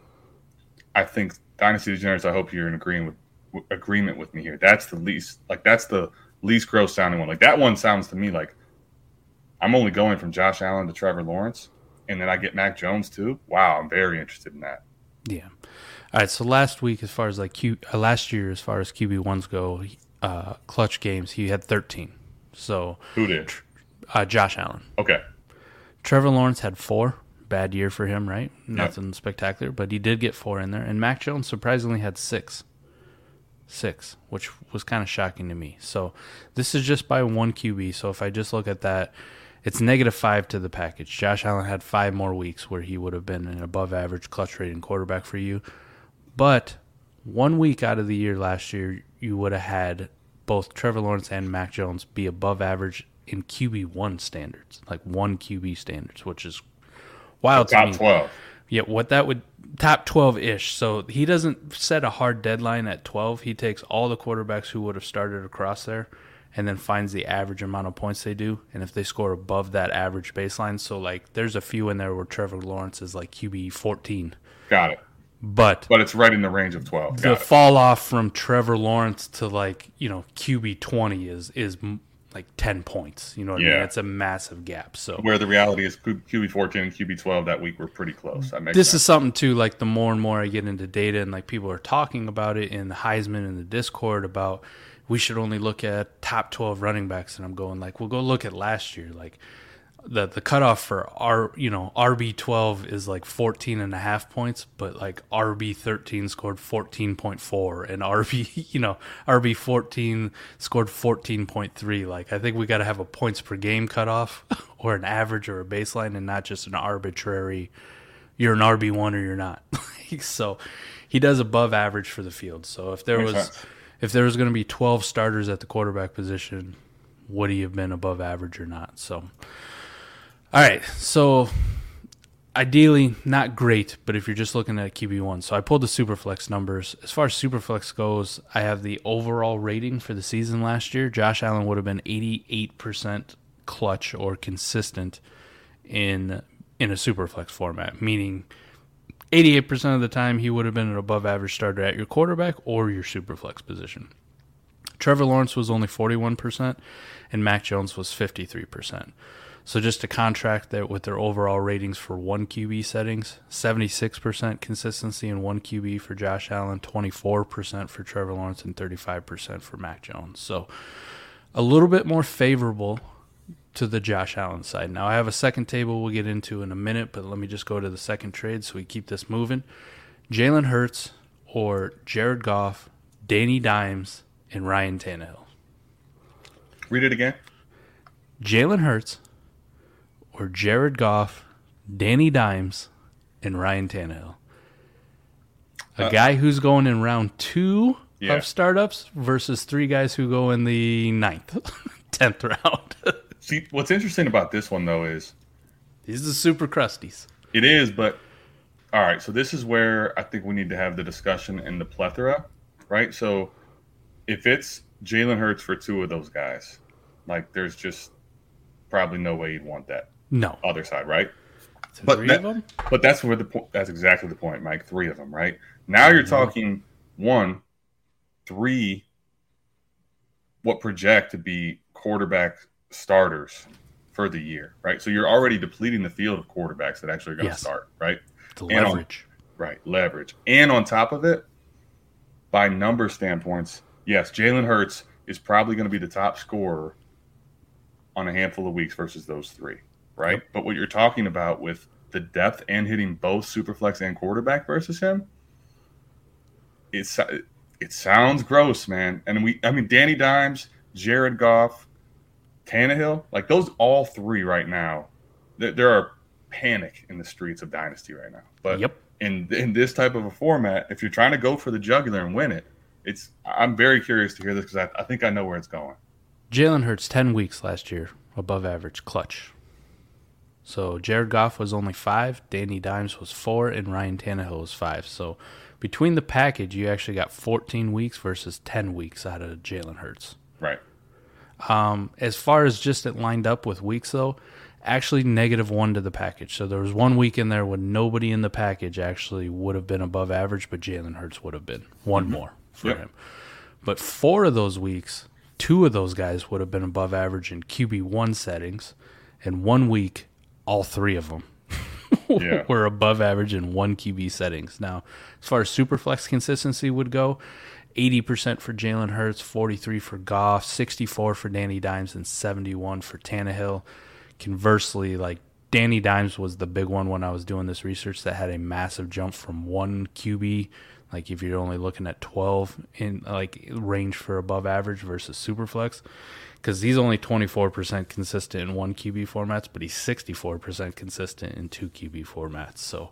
I think Dynasty Degenerates. I hope you're in agreement with w- agreement with me here. That's the least like that's the least gross sounding one. Like that one sounds to me like I'm only going from Josh Allen to Trevor Lawrence, and then I get Mac Jones too. Wow, I'm very interested in that. Yeah. All right. So last week, as far as like Q, uh, last year, as far as QB ones go, uh, clutch games, he had 13. So Who did? uh, Josh Allen. Okay, Trevor Lawrence had four. Bad year for him, right? Nothing spectacular, but he did get four in there. And Mac Jones surprisingly had six. Six, which was kind of shocking to me. So this is just by one QB. So if I just look at that, it's negative five to the package. Josh Allen had five more weeks where he would have been an above average clutch rating quarterback for you. But one week out of the year last year, you would have had both Trevor Lawrence and Mac Jones be above average in QB one standards, like one QB standards, which is wild to top me. twelve. Yeah, what that would top twelve ish. So he doesn't set a hard deadline at twelve. He takes all the quarterbacks who would have started across there, and then finds the average amount of points they do. And if they score above that average baseline, so like there's a few in there where Trevor Lawrence is like QB fourteen, Got it. but But it's right in the range of twelve. the it. fall off from Trevor Lawrence to like you know QB twenty is is like ten points. You know what I mean? Yeah. It's a massive gap. So Where the reality is QB fourteen and QB twelve that week were pretty close. Makes this sense. is something too like the more and more i get into data and like people are talking about it in the heisman and the discord about we should only look at top 12 running backs and i'm going like well go look at last year like the the cutoff for r you know rb12 is like 14 and a half points but like rb13 scored 14.4 and rb <laughs> you know rb14 scored 14.3 like i think we got to have a points per game cutoff <laughs> or an average or a baseline and not just an arbitrary you're an RB one or you're not. <laughs> so he does above average for the field. So if there Makes was sense. if there was going to be 12 starters at the quarterback position, would he have been above average or not? So all right, so ideally not great, but if you're just looking at QB one, so I pulled the Superflex numbers. As far as Superflex goes, I have the overall rating for the season last year. Josh Allen would have been 88% clutch or consistent in in a Superflex format, meaning 88% of the time he would have been an above average starter at your quarterback or your Superflex position. Trevor Lawrence was only 41%, and Mac Jones was 53%. So just to contract that with their overall ratings for one QB settings, 76% consistency in one QB for Josh Allen, 24% for Trevor Lawrence, and 35% for Mac Jones. So a little bit more favorable to the Josh Allen side. Now I have a second table we'll get into in a minute, but let me just go to the second trade so we keep this moving. Jalen Hurts or Jared Goff, Danny Dimes, and Ryan Tannehill. Read it again. Jalen Hurts or Jared Goff, Danny Dimes, and Ryan Tannehill. A uh, guy who's going in round two Yeah. of startups versus three guys who go in the ninth, <laughs> tenth round. <laughs> See, what's interesting about this one though is These are super crusties. it is, but all right. So this is where I think we need to have the discussion and the plethora, right? So if it's Jalen Hurts for two of those guys, like there's just probably no way you'd want that No, other side, right? to But three that- of them. But that's where the point. That's exactly the point, Mike. Three of them, right? Now you're mm-hmm. talking one, three. What project to be quarterback starters for the year, right? So you're already depleting the field of quarterbacks that actually are going to Yes. start, right? The And on- leverage. Right, leverage. And on top of it, by number standpoints, yes, Jalen Hurts is probably going to be the top scorer on a handful of weeks versus those three, right? But what you're talking about with the depth and hitting both superflex and quarterback versus him, it's it sounds gross, man. And we, I mean, Danny Dimes, Jared Goff, Tannehill, like those all three right now, there, there are panic in the streets of Dynasty right now. But Yep. in in this type of a format, if you're trying to go for the jugular and win it, it's I'm very curious to hear this because I, I think I know where it's going. Jalen Hurts ten weeks last year, above average clutch. So Jared Goff was only five, Danny Dimes was four, and Ryan Tannehill was five. So between the package, you actually got 14 weeks versus 10 weeks out of Jalen Hurts. Right. Um, as far as just it lined up with weeks, though, actually negative one to the package. So there was one week in there when nobody in the package actually would have been above average, but Jalen Hurts would have been one more for Yep. him. But four of those weeks, two of those guys would have been above average in QB1 settings, and one week, all three of them <laughs> Yeah. <laughs> were above average in one QB settings. Now, as far as superflex consistency would go, 80% for Jalen Hurts, 43 for Goff, 64 for Danny Dimes, and 71 for Tannehill. Conversely, like Danny Dimes was the big one when I was doing this research that had a massive jump from one QB. Like if you're only looking at 12 in like range for above average versus superflex, because he's only 24% consistent in one QB formats, but he's 64% consistent in two QB formats. So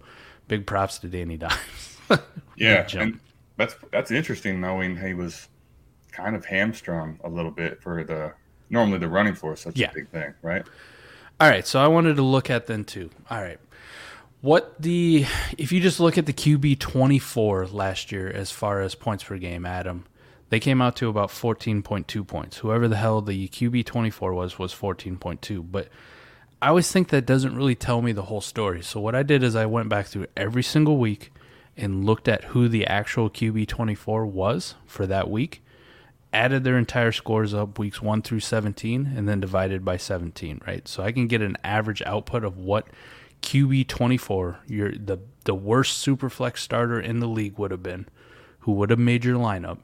big props to Danny <laughs> Dimes. Yeah, and that's that's interesting knowing he was kind of hamstrung a little bit for the normally the running floor is such Yeah. a big thing, right? All right, so I wanted to look at then too. All right. What the if you just look at the QB 24 last year as far as points per game, Adam, they came out to about 14.2 points. Whoever the hell the QB 24 was was 14.2, but I always think that doesn't really tell me the whole story. So what I did is I went back through every single week and looked at who the actual QB 24 was for that week added their entire scores up weeks 1 through 17 and then divided by 17 right so i can get an average output of what qb 24 your the the worst superflex starter in the league would have been who would have made your lineup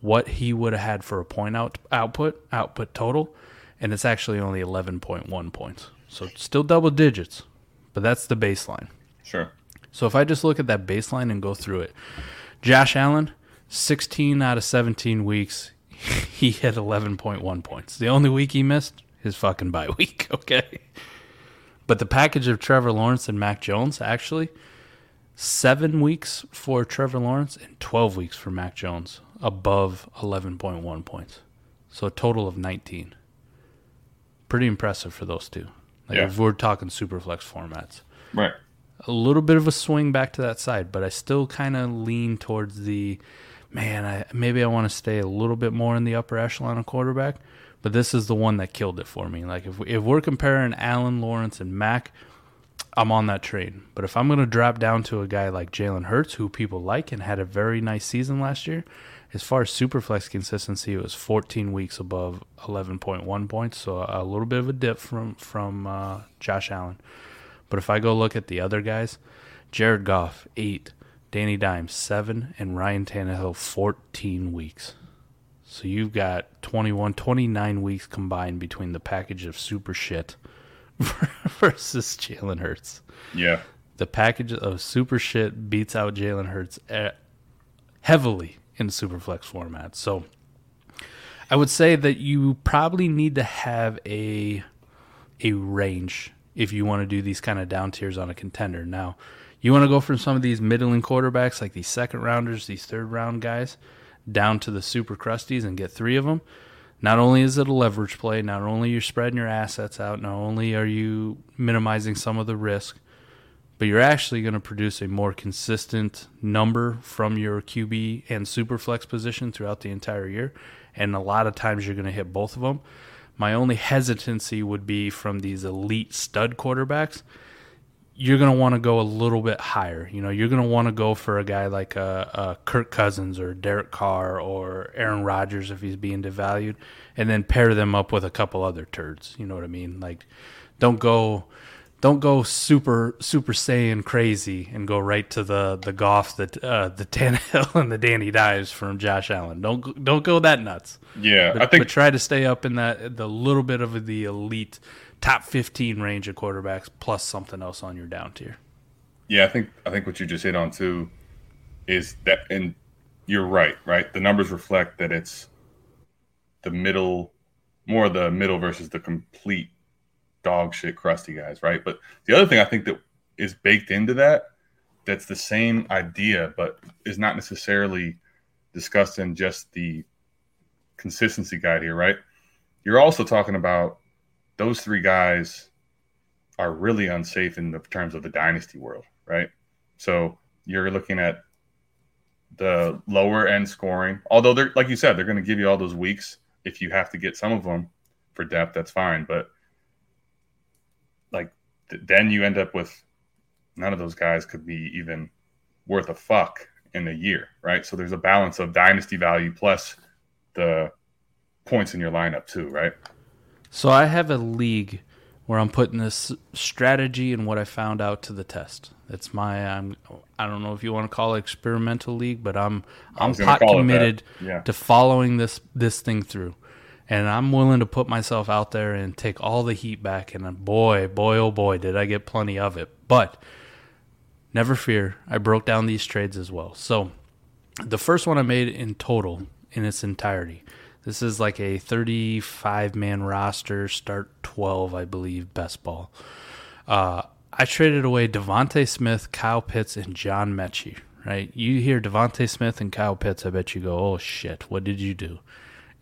what he would have had for a point out output output total and it's actually only 11.1 points so still double digits but that's the baseline Sure. so if I just look at that baseline and go through it, Josh Allen, 16 out of 17 weeks, <laughs> he hit 11.1 points. The only week he missed, his fucking bye week, <laughs> okay? But the package of Trevor Lawrence and Mac Jones actually seven weeks for Trevor Lawrence and 12 weeks for Mac Jones above 11.1 points. So a total of 19. Pretty impressive for those two. Like Yeah. if we're talking super flex formats. Right. A little bit of a swing back to that side, but I still kind of lean towards the man, I maybe I want to stay a little bit more in the upper echelon of quarterback, but this is the one that killed it for me. Like if if we're comparing Allen, Lawrence, and Mac, I'm on that train. But if I'm going to drop down to a guy like Jalen Hurts, who people like and had a very nice season last year, as far as superflex consistency, it was 14 weeks above 11.1 points, so a little bit of a dip from from uh, Josh Allen. But if I go look at the other guys, Jared Goff eight, Danny Dimes seven, and Ryan Tannehill 14 weeks. So you've got 21, 29 weeks combined between the package of super shit <laughs> versus Jalen Hurts. Yeah. The package of super shit beats out Jalen Hurts eh, heavily in superflex format. So I would say that you probably need to have a a range if you want to do these kind of down tiers on a contender. Now, you want to go from some of these middling quarterbacks like these second rounders, these third round guys, down to the super crusties and get three of them. Not only is it a leverage play, not only you're spreading your assets out, not only are you minimizing some of the risk, but you're actually going to produce a more consistent number from your QB and super flex position throughout the entire year. And a lot of times you're going to hit both of them. My only hesitancy would be from these elite stud quarterbacks. You're going to want to go a little bit higher. You know, you're going to want to go for a guy like a, a Kirk Cousins or Derek Carr or Aaron Rodgers if he's being devalued, and then pair them up with a couple other turds. You know what I mean? Like, don't go don't go super super saiyan crazy and go right to the the Goff, the uh, the <laughs> Tannehill and the Danny Dimes from Josh Allen. Don't go- don't go that nuts. Yeah. But, I think but try to stay up in that the little bit of the elite top fifteen range of quarterbacks plus something else on your down tier. Yeah, I think I think what you just hit on too is that, and you're right, right? The numbers reflect that it's the middle, more the middle versus the complete dog shit crusty guys, right? But the other thing I think that is baked into that, that's the same idea, but is not necessarily discussed in just the consistency guide here, right? You're also talking about those three guys are really unsafe in the terms of the dynasty world, right? So you're looking at the lower end scoring, although they're like you said, they're going to give you all those weeks. If you have to get some of them for depth, that's fine. But like th- then you end up with none of those guys could be even worth a fuck in a year, right? So there's a balance of dynasty value plus the points in your lineup too, right? So I have a league where I'm putting this strategy and what I found out to the test. It's my I'm I don't know if you want to call it experimental league, but I'm I'm pot call it that. committed Yeah. to following this this thing through. And I'm willing to put myself out there and take all the heat back and boy, boy oh boy, did I get plenty of it. But never fear, I broke down these trades as well. So the first one I made in total in its entirety. This is like a 35 man roster, start 12, I believe, best ball. Uh, I traded away DeVonta Smith, Kyle Pitts, and John Metchie. Right? You hear DeVonta Smith and Kyle Pitts, I bet you go, "Oh shit, what did you do?"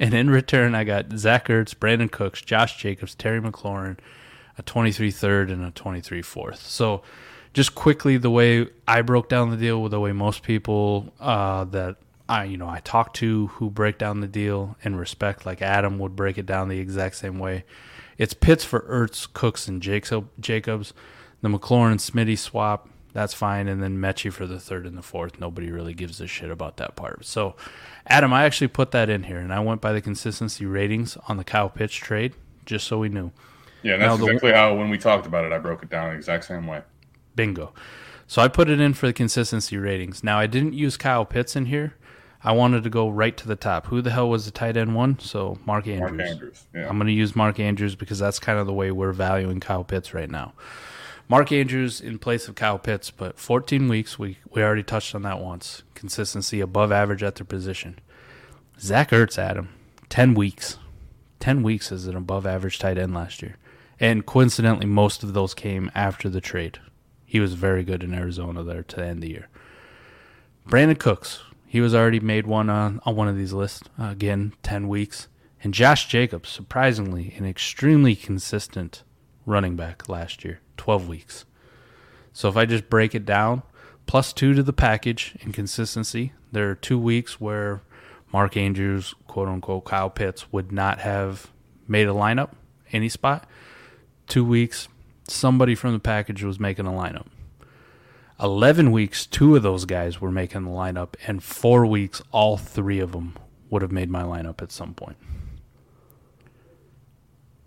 And in return, I got Zach Ertz, Brandin Cooks, Josh Jacobs, Terry McLaurin, a 23 third, and a 23 fourth. So, just quickly, the way I broke down the deal, with the way most people uh, that I, you know, I talk to who break down the deal in respect, like Adam would break it down the exact same way. It's Pitts for Ertz, Cooks, and Jacob, Jacobs. The McLaurin Smitty swap, that's fine. And then Metchie for the third and the fourth. Nobody really gives a shit about that part. So, Adam, I actually put that in here, and I went by the consistency ratings on the Kyle Pitts trade, just so we knew. Yeah, and Now that's the- exactly how when we talked about it, I broke it down the exact same way. Bingo. So I put it in for the consistency ratings. Now I didn't use Kyle Pitts in here. I wanted to go right to the top. Who the hell was the tight end one? So Mark Andrews. Mark Andrews. Yeah. I'm going to use Mark Andrews because that's kind of the way we're valuing Kyle Pitts right now. Mark Andrews in place of Kyle Pitts, but 14 weeks. We we already touched on that once. Consistency above average at their position. Zach Ertz, Adam, 10 weeks. 10 weeks as an above average tight end last year. And coincidentally, most of those came after the trade. He was very good in Arizona there to end the year. Brandin Cooks, he was already made one on, on one of these lists. Uh, again, 10 weeks. And Josh Jacobs, surprisingly, an extremely consistent running back last year, 12 weeks. So if I just break it down, plus two to the package in consistency. There are two weeks where Mark Andrews, quote unquote, Kyle Pitts would not have made a lineup any spot. Two weeks, somebody from the package was making a lineup. 11 weeks, two of those guys were making the lineup, and four weeks, all three of them would have made my lineup at some point,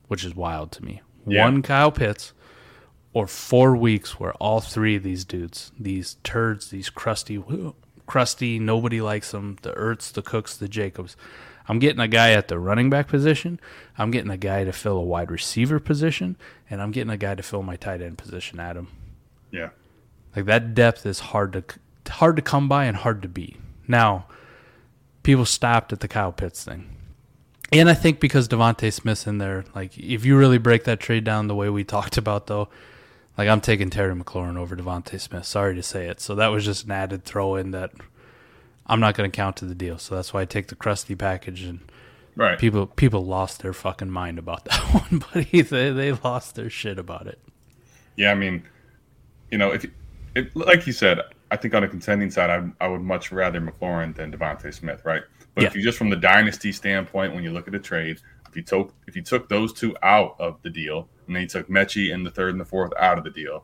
which is wild to me. Yeah. One Kyle Pitts, or four weeks where all three of these dudes, these turds, these crusty, crusty, nobody likes them, the Ertz, the Cooks, the Jacobs. I'm getting a guy at the running back position. I'm getting a guy to fill a wide receiver position, and I'm getting a guy to fill my tight end position, Adam. Yeah. Like that depth is hard to hard to come by and hard to beat. Now, people stopped at the Kyle Pitts thing. And I think because DeVonta Smith's in there, like if you really break that trade down the way we talked about though, like I'm taking Terry McLaurin over DeVonta Smith. Sorry to say it. So that was just an added throw in that I'm not going to count to the deal. So that's why I take the crusty package and Right. people people lost their fucking mind about <laughs> that one, buddy. They they lost their shit about it. Yeah, I mean, you know, if, if like you said, I think on a contending side, I, I would much rather McLaurin than DeVonta Smith, right? But if you just from the dynasty standpoint, when you look at the trade, if you took if you took those two out of the deal, and then you took Metchie in the third and the fourth out of the deal,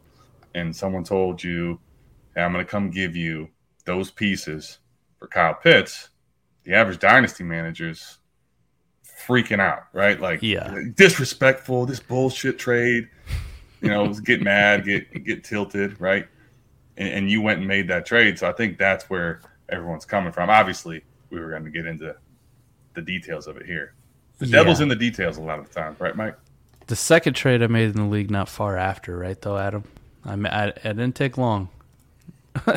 and someone told you, hey, I'm going to come give you those pieces for Kyle Pitts, the average dynasty managers freaking out, right? Like, Yeah. disrespectful, this bullshit trade. You know, get mad, get get tilted, right? And, and you went and made that trade, so I think that's where everyone's coming from. Obviously, we were going to get into the details of it here. The Yeah. devil's in the details a lot of the time, right, Mike? The second trade I made in the league not far after, right though, Adam. I I, I didn't take long. <laughs>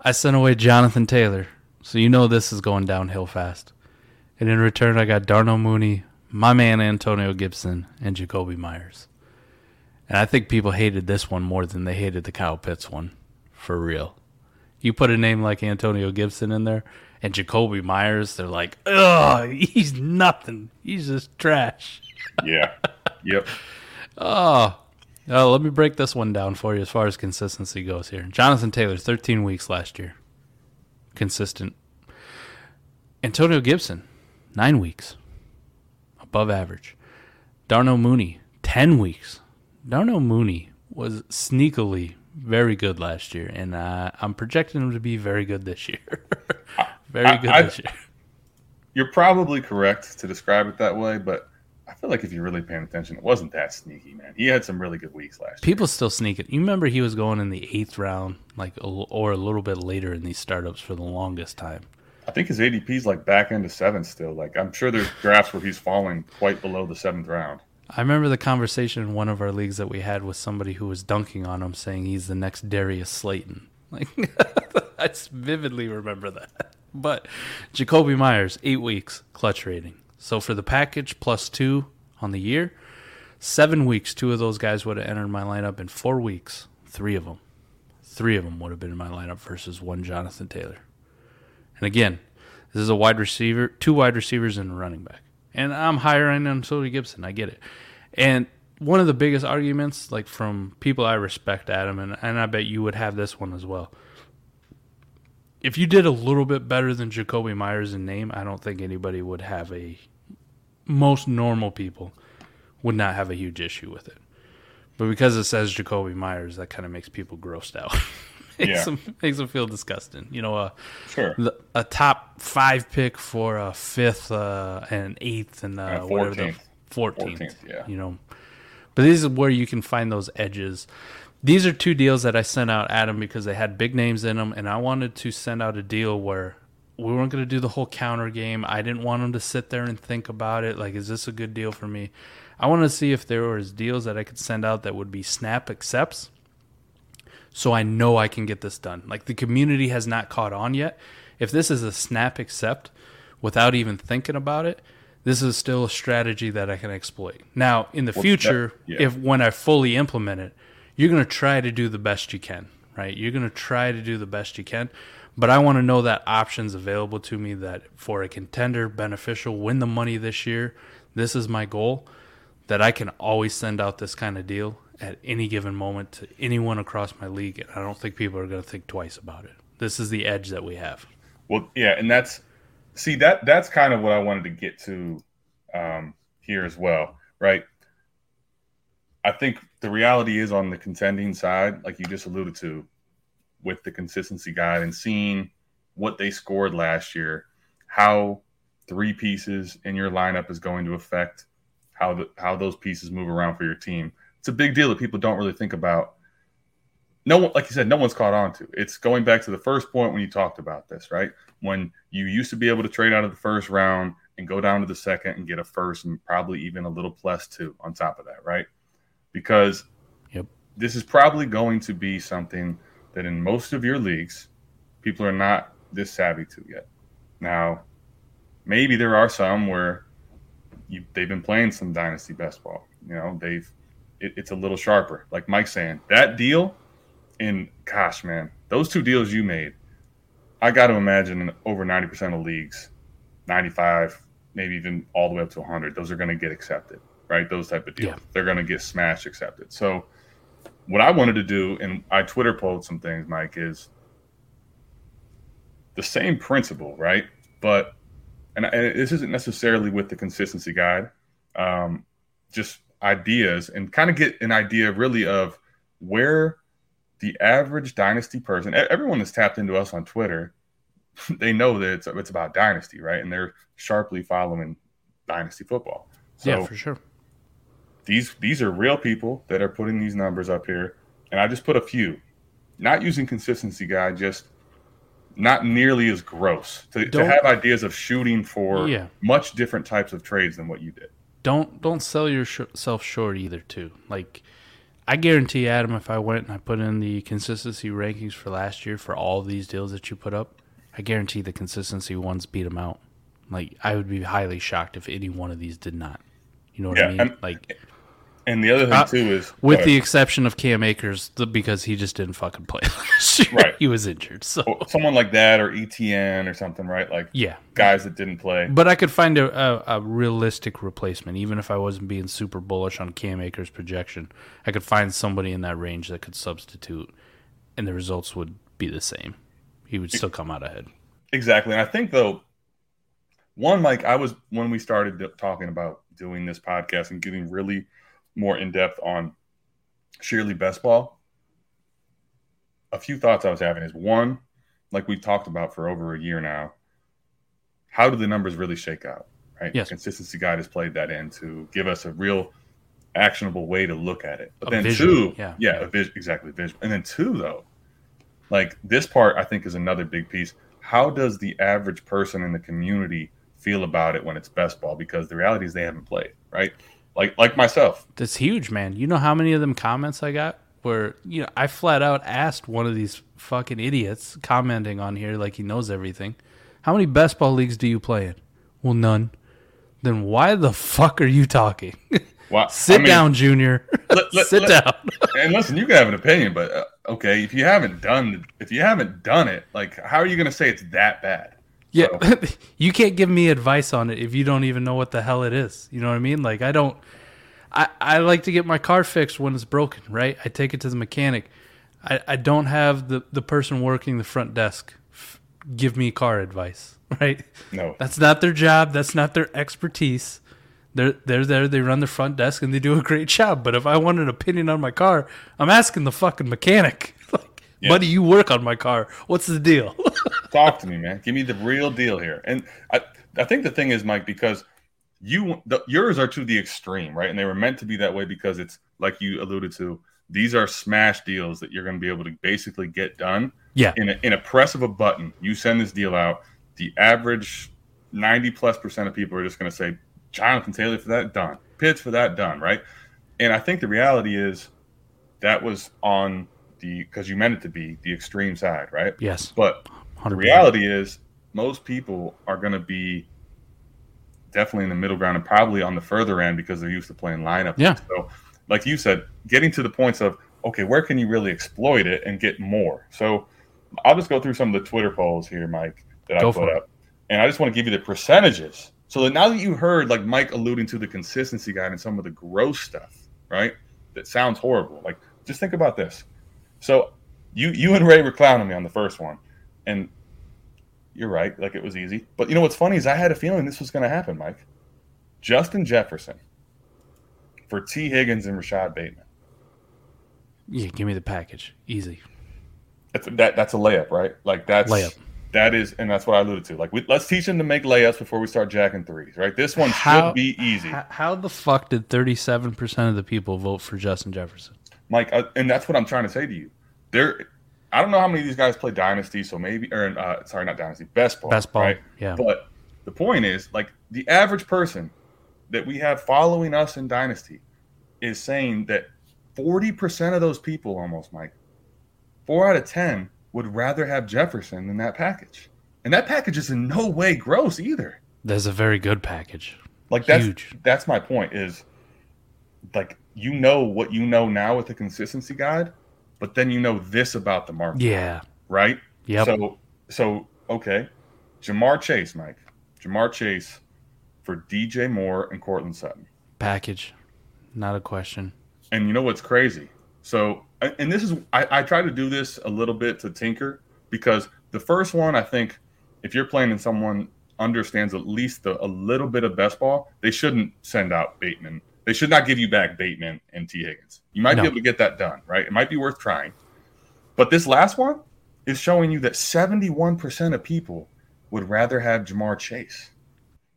I sent away Jonathan Taylor, so you know this is going downhill fast. And in return, I got Darnell Mooney, my man Antonio Gibson, and Jakobi Meyers. And I think people hated this one more than they hated the Kyle Pitts one, for real. You put a name like Antonio Gibson in there, and Jakobi Meyers, they're like, ugh, he's nothing. He's just trash. Yeah. yep. Oh, <laughs> uh, let me break this one down for you as far as consistency goes here. Jonathan Taylor, 13 weeks last year. Consistent. Antonio Gibson, nine weeks. Above average. Darnell Mooney, 10 weeks. Darnell Mooney was sneakily very good last year, and uh, I'm projecting him to be very good this year. <laughs> very I- good I- this year. You're probably correct to describe it that way, but I feel like if you're really paying attention, it wasn't that sneaky, man. He had some really good weeks last year. People still sneak it. You remember he was going in the eighth round, like or a little bit later in these startups for the longest time. I think his ADP's like back into seventh still. Like I'm sure there's drafts where he's falling quite below the seventh round. I remember the conversation in one of our leagues that we had with somebody who was dunking on him, saying he's the next Darius Slayton. Like <laughs> I vividly remember that. But Jakobi Meyers, eight weeks clutch rating. So for the package plus two on the year, seven weeks, two of those guys would have entered my lineup. In four weeks, three of them, three of them would have been in my lineup versus one Jonathan Taylor. And again, this is a wide receiver, two wide receivers and a running back. And I'm end on Sody Gibson. I get it. And one of the biggest arguments, like from people I respect, Adam, and, and I bet you would have this one as well. If you did a little bit better than Jakobi Meyers in name, I don't think anybody would have a. Most normal people would not have a huge issue with it. But because it says Jakobi Meyers, that kind of makes people grossed out. <laughs> <laughs> makes, Yeah. them, makes them feel disgusting. You know, uh, Sure. the- a top five pick for a fifth uh, and an eighth and uh, Uh, whatever the 14th. yeah. You know, but this is where you can find those edges. These are two deals that I sent out, Adam, because they had big names in them, and I wanted to send out a deal where we weren't going to do the whole counter game. I didn't want them to sit there and think about it. Like, is this a good deal for me? I wanted to see if there was deals that I could send out that would be snap accepts so I know I can get this done. Like the community has not caught on yet. If this is a snap accept without even thinking about it, this is still a strategy that I can exploit. Now, in the future, that- yeah. if when I fully implement it, you're going to try to do the best you can, right? You're going to try to do the best you can, but I want to know that options available to me that for a contender, beneficial, win the money this year. This is my goal that I can always send out this kind of deal at any given moment to anyone across my league, and I don't think people are going to think twice about it. This is the edge that we have. Well, yeah, and that's see that that's kind of what I wanted to get to um, here as well, right? I think the reality is on the contending side, like you just alluded to, with the consistency guide and seeing what they scored last year, how three pieces in your lineup is going to affect how the how those pieces move around for your team. It's a big deal that people don't really think about. No one, like you said, no one's caught on to. It's going back to the first point when you talked about this, right? When you used to be able to trade out of the first round and go down to the second and get a first and probably even a little plus two on top of that, right? Because Yep. this is probably going to be something that in most of your leagues, people are not this savvy to yet. Now, maybe there are some where you, they've been playing some dynasty best ball. You know, they've it, it's a little sharper. Like Mike's saying, that deal in gosh, man, those two deals you made, I got to imagine in over ninety percent of leagues, ninety five, maybe even all the way up to hundred, those are going to get accepted, right? Those type of deals, Yeah. they're going to get smashed accepted. So, what I wanted to do, and I Twitter polled some things, Mike, is the same principle, right? But and, and this isn't necessarily with the consistency guide, um, just ideas and kind of get an idea really of where the average dynasty person, everyone that's tapped into us on Twitter, <laughs> they know that it's, it's about dynasty, right? And they're sharply following dynasty football. So yeah, for sure. these these are real people that are putting these numbers up here, and I just put a few, not using consistency guy just not nearly as gross to, to have ideas of shooting for Yeah. much different types of trades than what you did. Don't don't sell yourself short either too. Like i guarantee adam if i went and i put in the consistency rankings for last year for all these deals that you put up i guarantee the consistency ones beat them out. Like i would be highly shocked if any one of these did not. You know what Yeah, i mean? and- like And the other thing Uh, too is with the exception of cam akers the, because he just didn't fucking play <laughs> Right. he was injured so someone like that or ETN or something, right? Like yeah guys that didn't play. But I could find a, a, a realistic replacement, even if I wasn't being super bullish on Cam Akers' projection. I could find somebody in that range that could substitute, and the results would be the same. He would still come out ahead. Exactly. And I think though, one, Mike, I was when we started talking about doing this podcast and getting really more in depth on Shirley Best Ball. A few thoughts I was having is one, like we've talked about for over a year now, how do the numbers really shake out? Right? Yes. Consistency Guide has played that in to give us a real actionable way to look at it. But A then visual, two, yeah. yeah, a vis- exactly visual. And then two, though, like this part I think is another big piece. How does the average person in the community feel about it when it's best ball? Because the reality is they haven't played, right? Like like myself. That's huge, man. You know how many of them comments I got where you know I flat out asked one of these fucking idiots commenting on here like he knows everything. How many best ball leagues do you play in? Well, none. Then why the fuck are you talking? <laughs> Wow. Sit I mean, down, Junior. <laughs> let- let- Sit let- down. <laughs> and listen, you can have an opinion, but uh, okay, if you haven't done if you haven't done it, like how are you going to say it's that bad? Yeah, So- <laughs> you can't give me advice on it if you don't even know what the hell it is. You know what I mean? Like I don't. I I like to get my car fixed when it's broken. Right? I take it to the mechanic. I I don't have the the person working the front desk f- give me car advice. <laughs> Right? No. That's not their job. That's not their expertise. They're they're there. They run the front desk and they do a great job. But if I want an opinion on my car, I'm asking the fucking mechanic. Yeah. buddy, you work on my car. What's the deal? <laughs> Talk to me, man. Give me the real deal here. And I, I think the thing is, Mike, because you the, yours are to the extreme, right? And they were meant to be that way because it's like you alluded to. These are smash deals that you're going to be able to basically get done yeah. in a, in a press of a button. You send this deal out. The average ninety plus percent of people are just going to say Jonathan Taylor for that done, Pitts for that done, right? And I think the reality is that was on the because you meant it to be the extreme side, right? Yes. But the 100%. reality is most people are going to be definitely in the middle ground and probably on the further end because they're used to playing lineup. Yeah. So, like you said, getting to the points of okay, where can you really exploit it and get more? So, I'll just go through some of the Twitter polls here, Mike, that Go I put it. up, and I just want to give you the percentages. So that now that you heard like Mike alluding to the consistency guide and some of the gross stuff, right? That sounds horrible. Like just think about this. So you you and Ray were clowning me on the first one, and you're right. Like it was easy. But you know what's funny is I had a feeling this was going to happen, Mike. Justin Jefferson for Tee Higgins and Rashod Bateman. Yeah, give me the package. Easy. That's that that's a layup, right? Like that's Layup. That is, and that's what I alluded to. Like, we, let's teach them to make layups before we start jacking threes, right? This one How- should be easy, How, how the fuck did 37% of the people vote for Justin Jefferson? Mike. Uh, and that's what I'm trying to say to you. There, I don't know how many of these guys play Dynasty, so maybe, or uh, sorry, not Dynasty, Best Ball, Best ball. right? Yeah. But the point is, like, the average person that we have following us in Dynasty is saying that 40% of those people, almost, Mike, four out of 10 would rather have Jefferson than that package. And that package is in no way gross either. That's a very good package. Like that's Huge. that's my point is like you know what you know now with the consistency guide, but then you know this about the market, Yeah. right? Yeah. So so okay. Ja'Marr Chase, Mike. Ja'Marr Chase for DJ Moore and Courtland Sutton. package. Not a question. And you know what's crazy? So, and this is, I, I try to do this a little bit to tinker because the first one, I think, if you're playing and someone understands at least a, a little bit of best ball, they shouldn't send out Bateman. They should not give you back Bateman and Tee Higgins. You might No. be able to get that done, right? It might be worth trying. But this last one is showing you that 71% of people would rather have Ja'Marr Chase.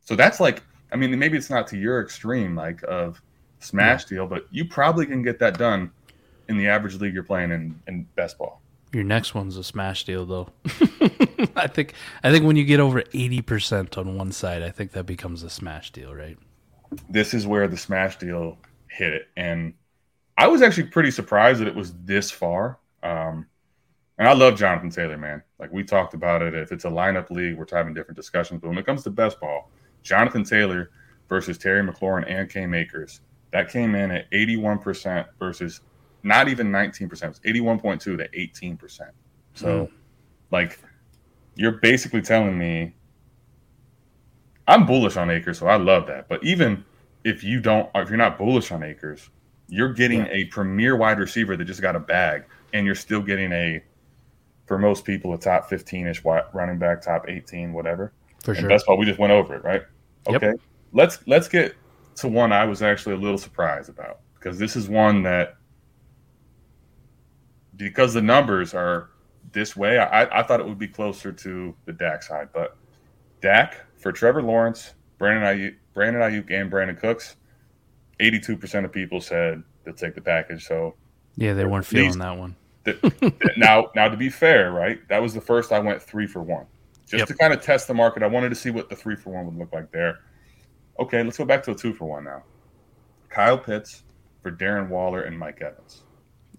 So that's like, I mean, maybe it's not to your extreme, like of smash deal, but you probably can get that done in the average league you're playing in, in best ball. Your next one's a smash deal, though. <laughs> I think. I think when you get over eighty percent on one side, I think that becomes a smash deal, right? This is where the smash deal hit it. And I was actually pretty surprised that it was this far. Um, and I love Jonathan Taylor, man. Like we talked about it. If it's a lineup league, we're having different discussions. But when it comes to best ball, Jonathan Taylor versus Terry McLaurin and Cam Akers, that came in at 81% versus not even 19%. It was 81.2 to 18%. So, like, you're basically telling me I'm bullish on Akers, so I love that. But even if you don't, if you're not bullish on Akers, you're getting Yeah. a premier wide receiver that just got a bag, and you're still getting a, for most people, a top 15 ish running back, top 18, whatever. For And sure. best ball, we just went over it, right? Yep. Okay. Let's let's get to one I was actually a little surprised about because this is one that because the numbers are this way, I, I thought it would be closer to the Dak side, but Dak for Trevor Lawrence, Brandon Aiyuk, Brandon Aiyuk, and Brandin Cooks, eighty-two percent of people said they'll take the package. So yeah, they weren't These- feeling that one. that- now, now to be fair, right? That was the first I went three for one, just Yep. to kind of test the market. I wanted to see what the three for one would look like there. Okay, let's go back to a two for one now. Kyle Pitts for Darren Waller and Mike Evans.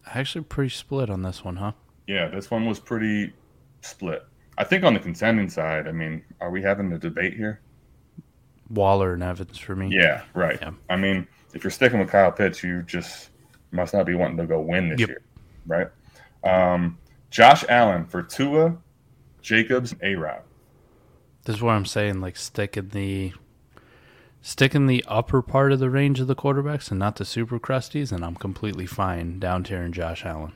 Actually, pretty split on this one, huh? Yeah, this one was pretty split. I think on the contending side, I mean, are we having a debate here? Waller and Evans for me. Yeah, right. Yeah. I mean, if you're sticking with Kyle Pitts, you just must not be wanting to go win this Yep. year, right? Um, Josh Allen for Tua, Jacobs, and A Rob. This is what I'm saying. Like stick in the stick in the upper part of the range of the quarterbacks and not the super crusties, and I'm completely fine down tier and Josh Allen.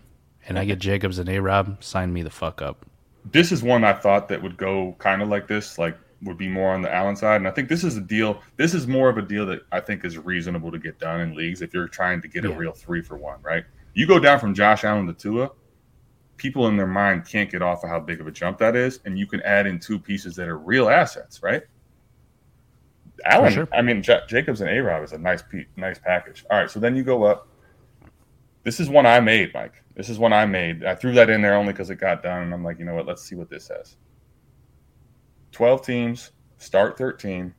And I get <laughs> Jacobs and A Rob, sign me the fuck up. This is one I thought that would go kind of like this, like would be more on the Allen side. And I think this is a deal. This is more of a deal that I think is reasonable to get done in leagues if you're trying to get a real three for one, right? You go down from Josh Allen to Tua, people in their mind can't get off of how big of a jump that is, and you can add in two pieces that are real assets, right? Allen, sure. I mean, J- Jacobs and A Rob is a nice, pe- nice package. All right, so then you go up. This is one I made, Mike. This is one I made. I threw that in there only because it got done, and I'm like, you know what? Let's see what this says. 12 teams, start 13,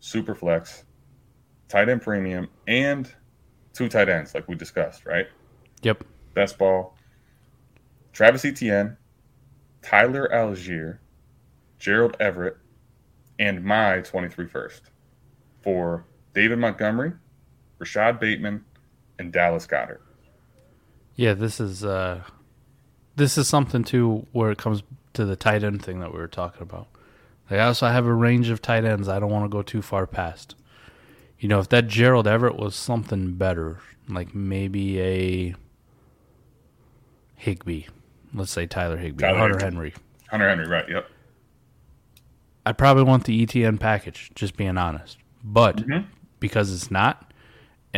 super flex, tight end premium, and two tight ends, like we discussed, right? Yep. Best ball. Travis Etienne, Tyler Allgeier, Gerald Everett, and my 23 first. for David Montgomery, Rashod Bateman, and Dallas Goedert. Yeah, this is uh, this is something too where it comes to the tight end thing that we were talking about. Like I also have a range of tight ends I don't want to go too far past. You know, if that Gerald Everett was something better, like maybe a Higbee, let's say Tyler Higbee, Tyler Hunter. Henry. Hunter Henry, right? Yep. I'd probably want the ETN package, just being honest. But Mhm. because it's not,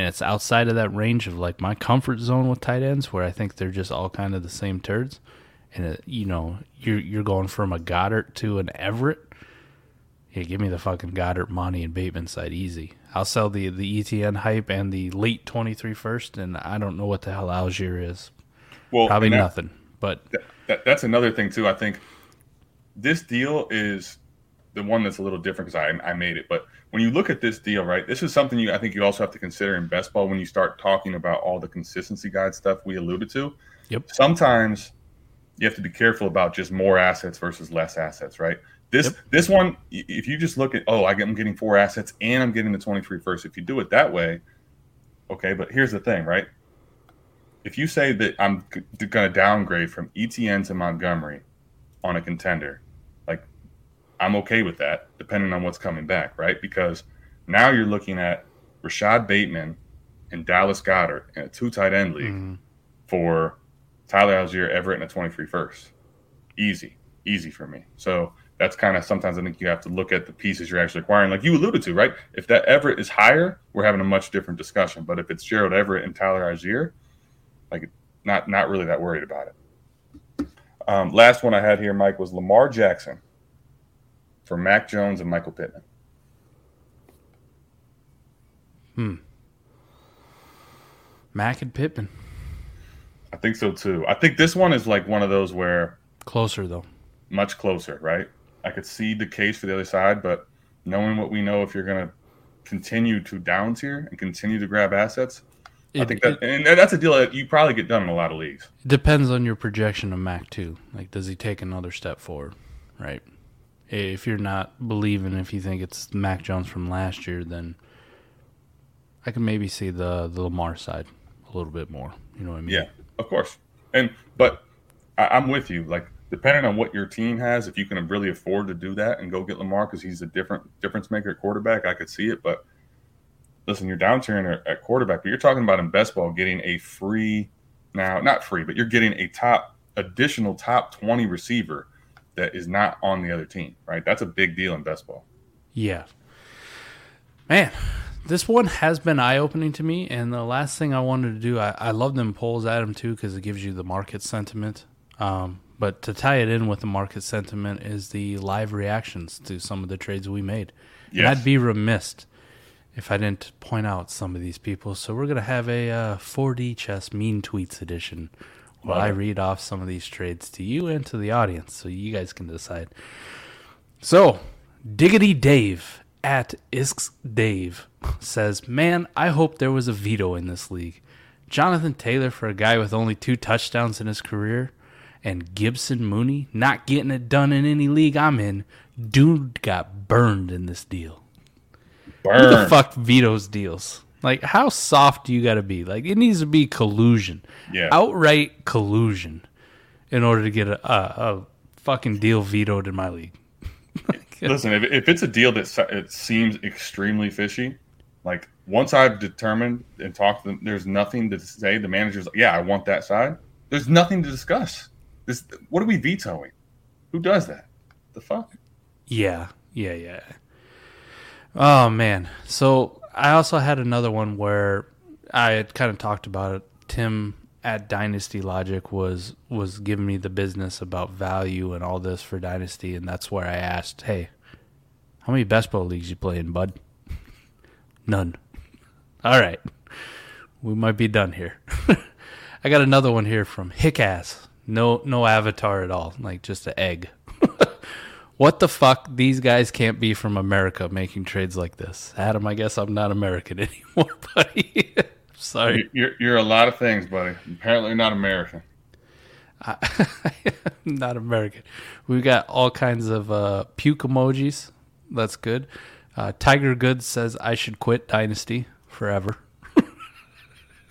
and it's outside of that range of like my comfort zone with tight ends, where I think they're just all kind of the same turds, and it, you know you're you're going from a Goedert to an Everett. Yeah, give me the fucking Goedert, Monty, and Bateman side easy. I'll sell the the ETN hype and the late 23 first, and I don't know what the hell Allgeier is. Well, Probably that- nothing. But that, that, that's another thing too. I think this deal is the one that's a little different because I, I made it. But when you look at this deal, right, this is something you I think you also have to consider in best ball when you start talking about all the consistency guide stuff we alluded to. Yep. Sometimes you have to be careful about just more assets versus less assets, right? This Yep. this one, if you just look at oh, I get, I'm getting four assets and I'm getting the 23 first. If you do it that way, okay. But here's the thing, right? if you say that I'm going to downgrade from ETN to Montgomery on a contender, I'm okay with that, depending on what's coming back, right? Because now you're looking at Rashod Bateman and Dallas Goedert in a two tight end league Mhm. for Tyler Allgeier, Everett, and a 23 first. Easy, easy for me. So that's kind of sometimes I think you have to look at the pieces you're actually acquiring, like you alluded to, right? If that Everett is higher, we're having a much different discussion. But if it's Gerald Everett and Tyler Allgeier, like not not really that worried about it. Um, last one I had here, Mike, was Lamar Jackson for Mac Jones and Michael Pittman. Hmm. Mac and Pittman I think so too. I think this one is like one of those where closer though. much closer, right? I could see the case for the other side, but knowing what we know, if you're going to continue to down tier and continue to grab assets, I think that and that's a deal that you probably get done in a lot of leagues. It depends on your projection of Mac too. Like, does he take another step forward? Right. If you're not believing, if you think it's Mac Jones from last year, then I can maybe see the the Lamar side a little bit more. You know what I mean? Yeah, of course. And but I, I'm with you. Like depending on what your team has, if you can really afford to do that and go get Lamar because he's a different difference maker quarterback, I could see it. But listen, you're down tiering at, at quarterback, but you're talking about in best ball getting a free now, not free, but you're getting a top additional top 20 receiver that is not on the other team, right? That's a big deal in best ball. Yeah. Man, this one has been eye opening to me. And the last thing I wanted to do, I, I love them polls, Adam, too, because it gives you the market sentiment. Um, but to tie it in with the market sentiment is the live reactions to some of the trades we made. And I'd be remiss if I didn't point out some of these people. So we're going to have a uh, 4D chess mean tweets edition Love I read off some of these trades to you and to the audience so you guys can decide. So, Diggity Dave at Isks Dave says, Man, I hope there was a veto in this league. Jonathan Taylor for a guy with only two touchdowns in his career, and Gibson Mooney not getting it done in any league I'm in. Dude got burned in this deal. Who the fuck vetoes deals? Like, how soft do you got to be? Like, it needs to be collusion, Yeah. outright collusion, in order to get a, a, a fucking deal vetoed in my league. <laughs> <laughs> Listen, if, if it's a deal that it seems extremely fishy, like once I've determined and talked to them, there's nothing to say. The manager's like, yeah, I want that side. There's nothing to discuss. This, what are we vetoing? Who does that? The fuck? Yeah, yeah, yeah. Oh man. So I also had another one where I had kind of talked about it. Tim at Dynasty Logic was was giving me the business about value and all this for Dynasty, and that's where I asked, "Hey, how many best ball leagues you play in, bud?" <laughs> None. All right, we might be done here. <laughs> I got another one here from Hickass. No, no avatar at all. Like just an egg. What the fuck? These guys can't be from America making trades like this. Adam, I guess I'm not American <laughs> anymore, buddy. <laughs> Sorry. You're, you're a lot of things, buddy. Apparently, not American. <laughs> not American. We've got all kinds of uh, puke emojis. That's good. Uh, Tiger Goods says I should quit Dynasty forever.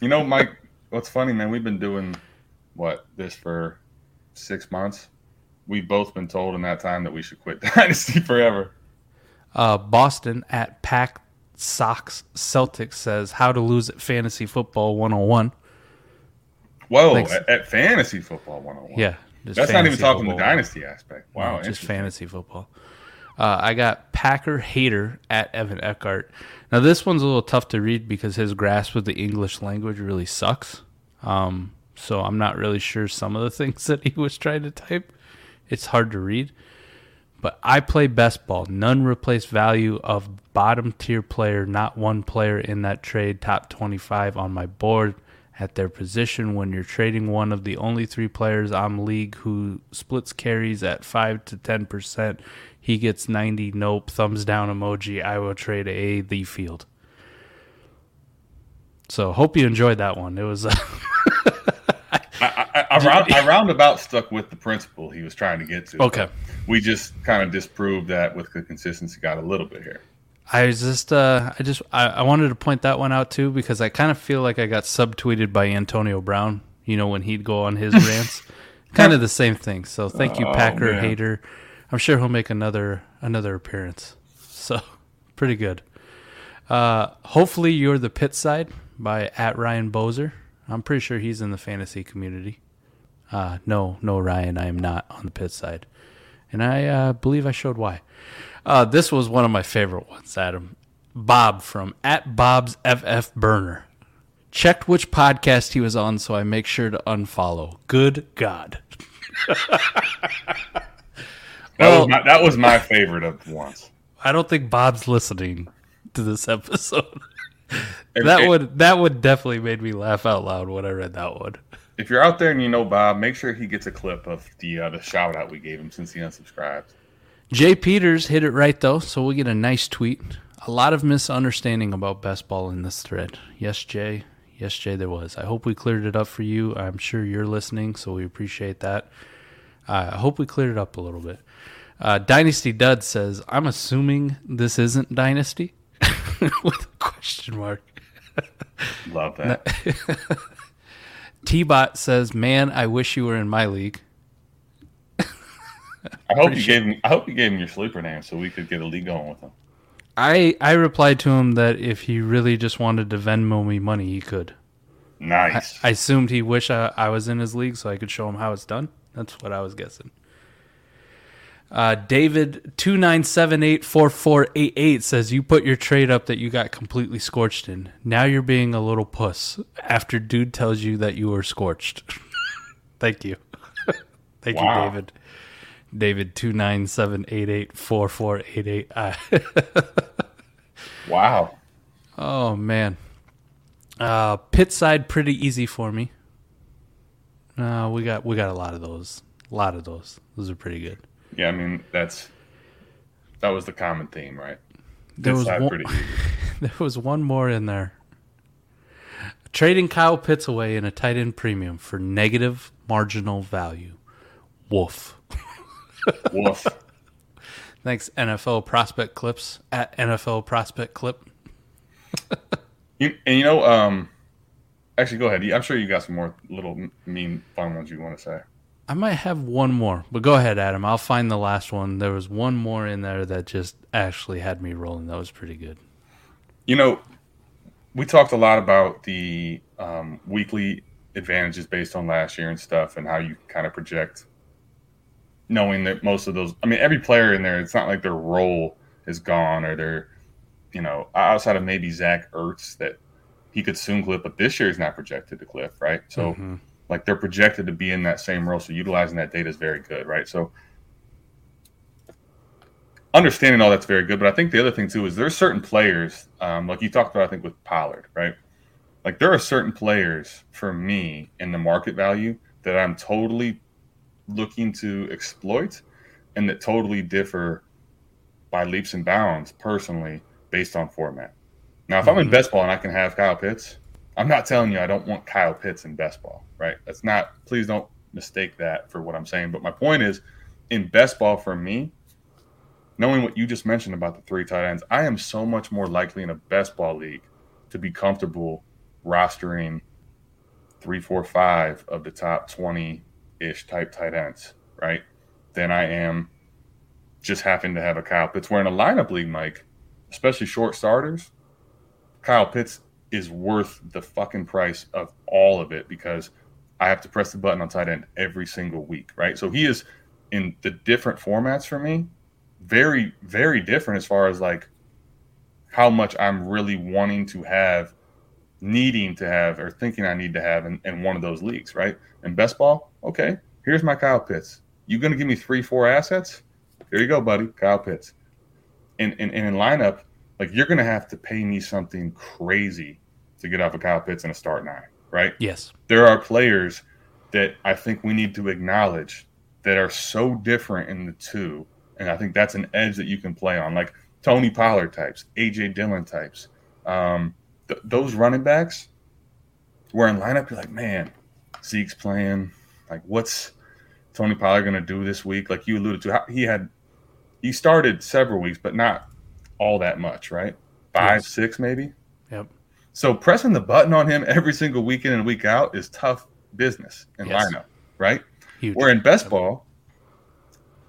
You know, Mike, what's funny, man? We've been doing what this for six months. We've both been told in that time that we should quit <laughs> Dynasty forever. Uh, Boston at Pack Sox Celtics says how to lose at fantasy football 101. Whoa, Thanks. at, at fantasy football 101. Yeah. That's not even talking the dynasty aspect. Wow, No, just fantasy football. Uh, I got Packer Hater at Evan Eckhart. Now this one's a little tough to read because his grasp of the English language really sucks. Um, so I'm not really sure some of the <laughs> things that he was trying to type. It's hard to read. But I play best ball. None replace value of bottom tier player, not one player in that trade, top 25 on my board at their position when you're trading one of the only three players on league who splits carries at 5 to 10%. He gets 90, nope, thumbs down emoji. I will trade a the field. So hope you enjoyed that one. It was uh, <laughs> I, I, I, round, I roundabout stuck with the principle he was trying to get to. okay. We just kind of disproved that with the consistency got a little bit here. I was just, uh, I just, I, I wanted to point that one out too because I kind of feel like I got subtweeted by Antonio Brown. You know when he'd go on his <laughs> rants, kind of the same thing. So thank you, Oh, Packer man. hater. I'm sure he'll make another another appearance. So <laughs> pretty good. Uh, hopefully you're the pit side by at Ryan Bozer. I'm pretty sure he's in the fantasy community. Uh, no, no, Ryan, I am not on the pit side, and I uh, believe I showed why. Uh, this was one of my favorite ones, Adam. Bob from at Bob's FF Burner. Checked which podcast he was on, so I make sure to unfollow. Good God. <laughs> That, Well- was, my, that was my favorite of the ones. I don't think Bob's listening to this episode. <laughs> That would that would definitely made me laugh out loud when I read that one. If you're out there and you know Bob, make sure he gets a clip of the uh, the shout out we gave him since he unsubscribed. Jay Peters hit it right though, so we'll get a nice tweet. A lot of misunderstanding about best ball in this thread. Yes, Jay. Yes, Jay, there was. I hope we cleared it up for you. I'm sure you're listening, so we appreciate that. Uh, I hope we cleared it up a little bit. Uh, Dynasty Dud says, "I'm assuming this isn't Dynasty," <laughs> with a question mark. <laughs> Love that. <laughs> T Bot says, "Man, I wish you were in my league." I hope you gave him. I hope you gave him your sleeper name so we could get a league going with him. I I replied to him that if he really just wanted to Venmo me money, he could. I, Nice. I assumed he wish I, I was in his league so I could show him how it's done. That's what I was guessing. Uh, David two nine seven eight four four eight eight says you put your trade up that you got completely scorched in. Now you're being a little puss after dude tells you that you were scorched. <laughs> Thank you, <laughs> thank Wow. you, David. David two nine seven eight eight four four eight eight. <laughs> Wow. Oh man. Uh pit side pretty easy for me. Uh we got we got a lot of those. A lot of those. Those are pretty good. Yeah, I mean that's that was the common theme, right? There This was one, pretty <laughs> there was one more in there. Trading Kyle Pitts away in a tight end premium for negative marginal value. Woof. Woof. <laughs> Thanks NFL prospect clips at NFL prospect clip. You, and you know, um, actually, go ahead. I'm sure you got some more little mean, fun ones you want to say. I might have one more, but go ahead, Adam. I'll find the last one. There was one more in there that just actually had me rolling. That was pretty good. You know, we talked a lot about the um, weekly advantages based on last year and stuff, and how you kind of project, knowing that most of those. I mean, every player in there, it's not like their role is gone or they're, you know, outside of maybe Zach Ertz that he could soon clip, but this year he's not projected to clip, right? So. Like they're projected to be in that same role. So utilizing that data is very good, right? So understanding all that's very good. But I think the other thing too is there's certain players, um, like you talked about, I think with Pollard, right? Like there are certain players for me in the market value that I'm totally looking to exploit and that totally differ by leaps and bounds personally based on format. Now, if I'm in best ball and I can have Kyle Pitts, I'm not telling you I don't want Kyle Pitts in best ball, right? That's not, please don't mistake that for what I'm saying. But my point is, in best ball for me, knowing what you just mentioned about the three tight ends, I am so much more likely in a best ball league to be comfortable rostering three, four, five of the top 20 ish type tight ends, right? Than I am just having to have a Kyle Pitts. Where in a lineup league, Mike, especially short starters, Kyle Pitts is worth the fucking price of all of it because I have to press the button on tight end every single week, right? So he is in the different formats for me, very, very different as far as like how much I'm really wanting to have, needing to have, or thinking I need to have in, in one of those leagues, right? And best ball, okay, here's my Kyle Pitts. You gonna give me three, four assets? Here you go, buddy, Kyle Pitts. And, and, and in lineup, like you're gonna have to pay me something crazy to get off of Kyle Pitts in a start nine, right? Yes. There are players that I think we need to acknowledge that are so different in the two. And I think that's an edge that you can play on, like Tony Pollard types, AJ Dillon types. Um, th- those running backs, where in lineup, you're like, man, Zeke's playing. Like, what's Tony Pollard going to do this week? Like you alluded to, he had, he started several weeks, but not all that much, right? Five, yes. six, maybe. Yep. So pressing the button on him every single week in and week out is tough business in yes. lineup, right? Huge. Where in best ball,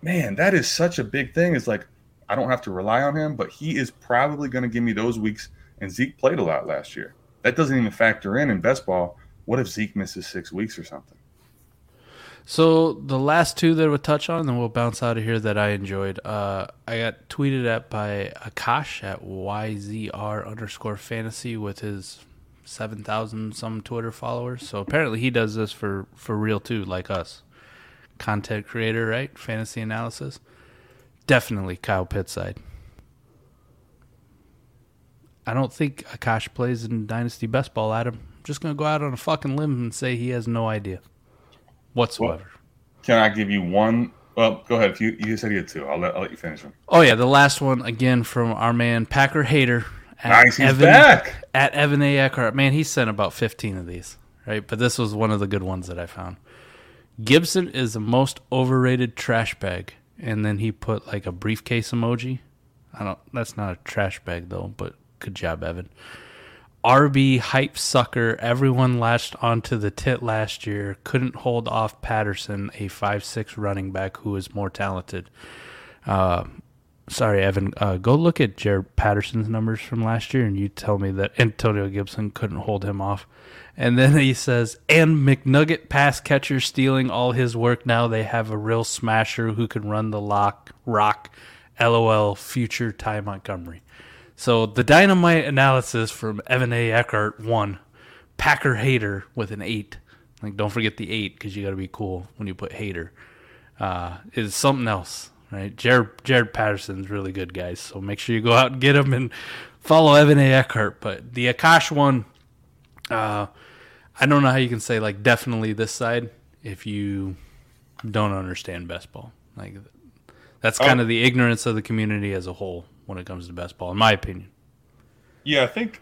man, that is such a big thing. It's like I don't have to rely on him, but he is probably going to give me those weeks. And Zeke played a lot last year. That doesn't even factor in in best ball. What if Zeke misses six weeks or something? So the last two that we'll touch on, and then we'll bounce out of here that I enjoyed. Uh, I got tweeted at by Akash at YZR underscore fantasy with his seven thousand some Twitter followers. So apparently he does this for for real too, like us, content creator, right? Fantasy analysis. Definitely Kyle Pitts side. I don't think Akash plays in Dynasty Best Ball, Adam. I'm just gonna go out on a fucking limb and say he has no idea whatsoever. Well, can I give you one? Well, go ahead. If you you said you had two, I'll let, I'll let you finish them. Oh yeah, the last one again from our man Packer Hater. Nice, he's Evan, back at Evan A. Eckhart. Man, he sent about fifteen of these, right? But this was one of the good ones that I found. Gibson is the most overrated trash bag, and then he put like a briefcase emoji. I don't. That's not a trash bag though, but good job, Evan. RB hype sucker. Everyone latched onto the tit last year. Couldn't hold off Patterson, a five-six running back who is more talented. Uh, sorry, Evan. Uh, go look at Jaret Patterson's numbers from last year, and you tell me that Antonio Gibson couldn't hold him off. And then he says, and McNugget pass catcher stealing all his work. Now they have a real smasher who can run the lock rock. LOL. Future Ty Montgomery. So the dynamite analysis from Evan A. Eckhart one, Packer hater with an eight. Like don't forget the eight because you got to be cool when you put hater. Uh, is something else, right? Jared Jaret Patterson's really good, guys. So make sure you go out and get him and follow Evan A. Eckhart. But the Akash one, uh, I don't know how you can say like definitely this side if you don't understand best ball. Like that's kind oh. of the ignorance of the community as a whole when it comes to best ball, in my opinion. Yeah, I think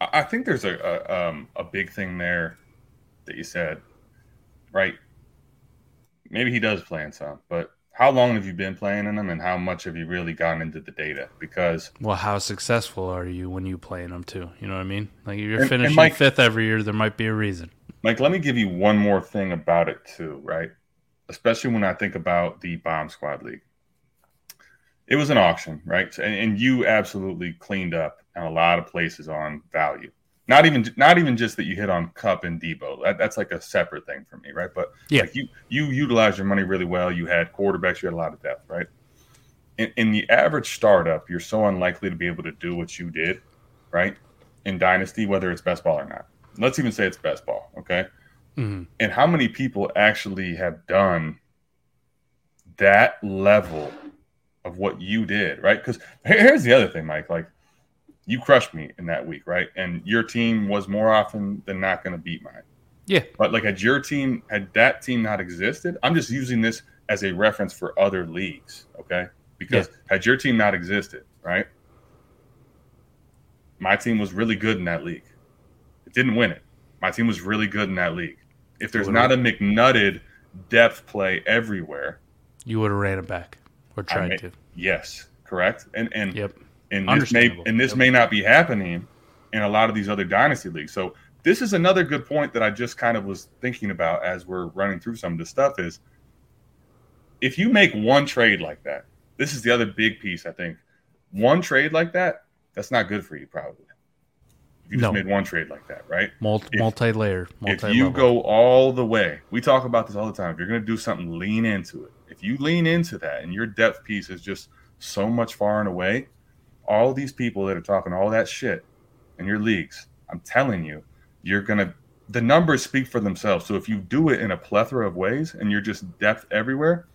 I think there's a a, um, a big thing there that you said, right? Maybe he does play in some, but how long have you been playing in them, and how much have you really gotten into the data? Because well, how successful are you when you play in them too? You know what I mean? Like if you're and, finishing and Mike, fifth every year, there might be a reason. Mike, let me give you one more thing about it too, right? Especially when I think about the Bomb Squad League it was an auction, right? And, and, you absolutely cleaned up in a lot of places on value. Not even not even just that you hit on Kupp and Deebo. That, that's like a separate thing for me, right? But yeah, like you you utilized your money really well. You had quarterbacks. You had a lot of depth, right? In, in the average startup, you're so unlikely to be able to do what you did, right? In Dynasty, whether it's best ball or not. Let's even say it's best ball, okay? Mm-hmm. And how many people actually have done that level of what you did, right? Because here's the other thing, Mike. Like you crushed me in that week, right? And your team was more often than not going to beat mine. Yeah. But like, had your team, had that team not existed, I'm just using this as a reference for other leagues, okay? Because yeah. had your team not existed, right? My team was really good in that league. It didn't win it. My team was really good in that league. If there's not a McNutted depth play everywhere, you would have ran it back or tried to. Yes, correct. And and yep. and this may and this yep. may not be happening in a lot of these other dynasty leagues. So this is another good point that I just kind of was thinking about as we're running through some of this stuff is if you make one trade like that, this is the other big piece I think. One trade like that, that's not good for you probably. If you just no. made one trade like that, right? Multi multi-layer, multi If you go all the way, we talk about this all the time. If you're going to do something, lean into it. If you lean into that and your depth piece is just so much far and away, all these people that are talking all that shit in your leagues, I'm telling you, you're gonna the numbers speak for themselves. So if you do it in a plethora of ways and you're just depth everywhere,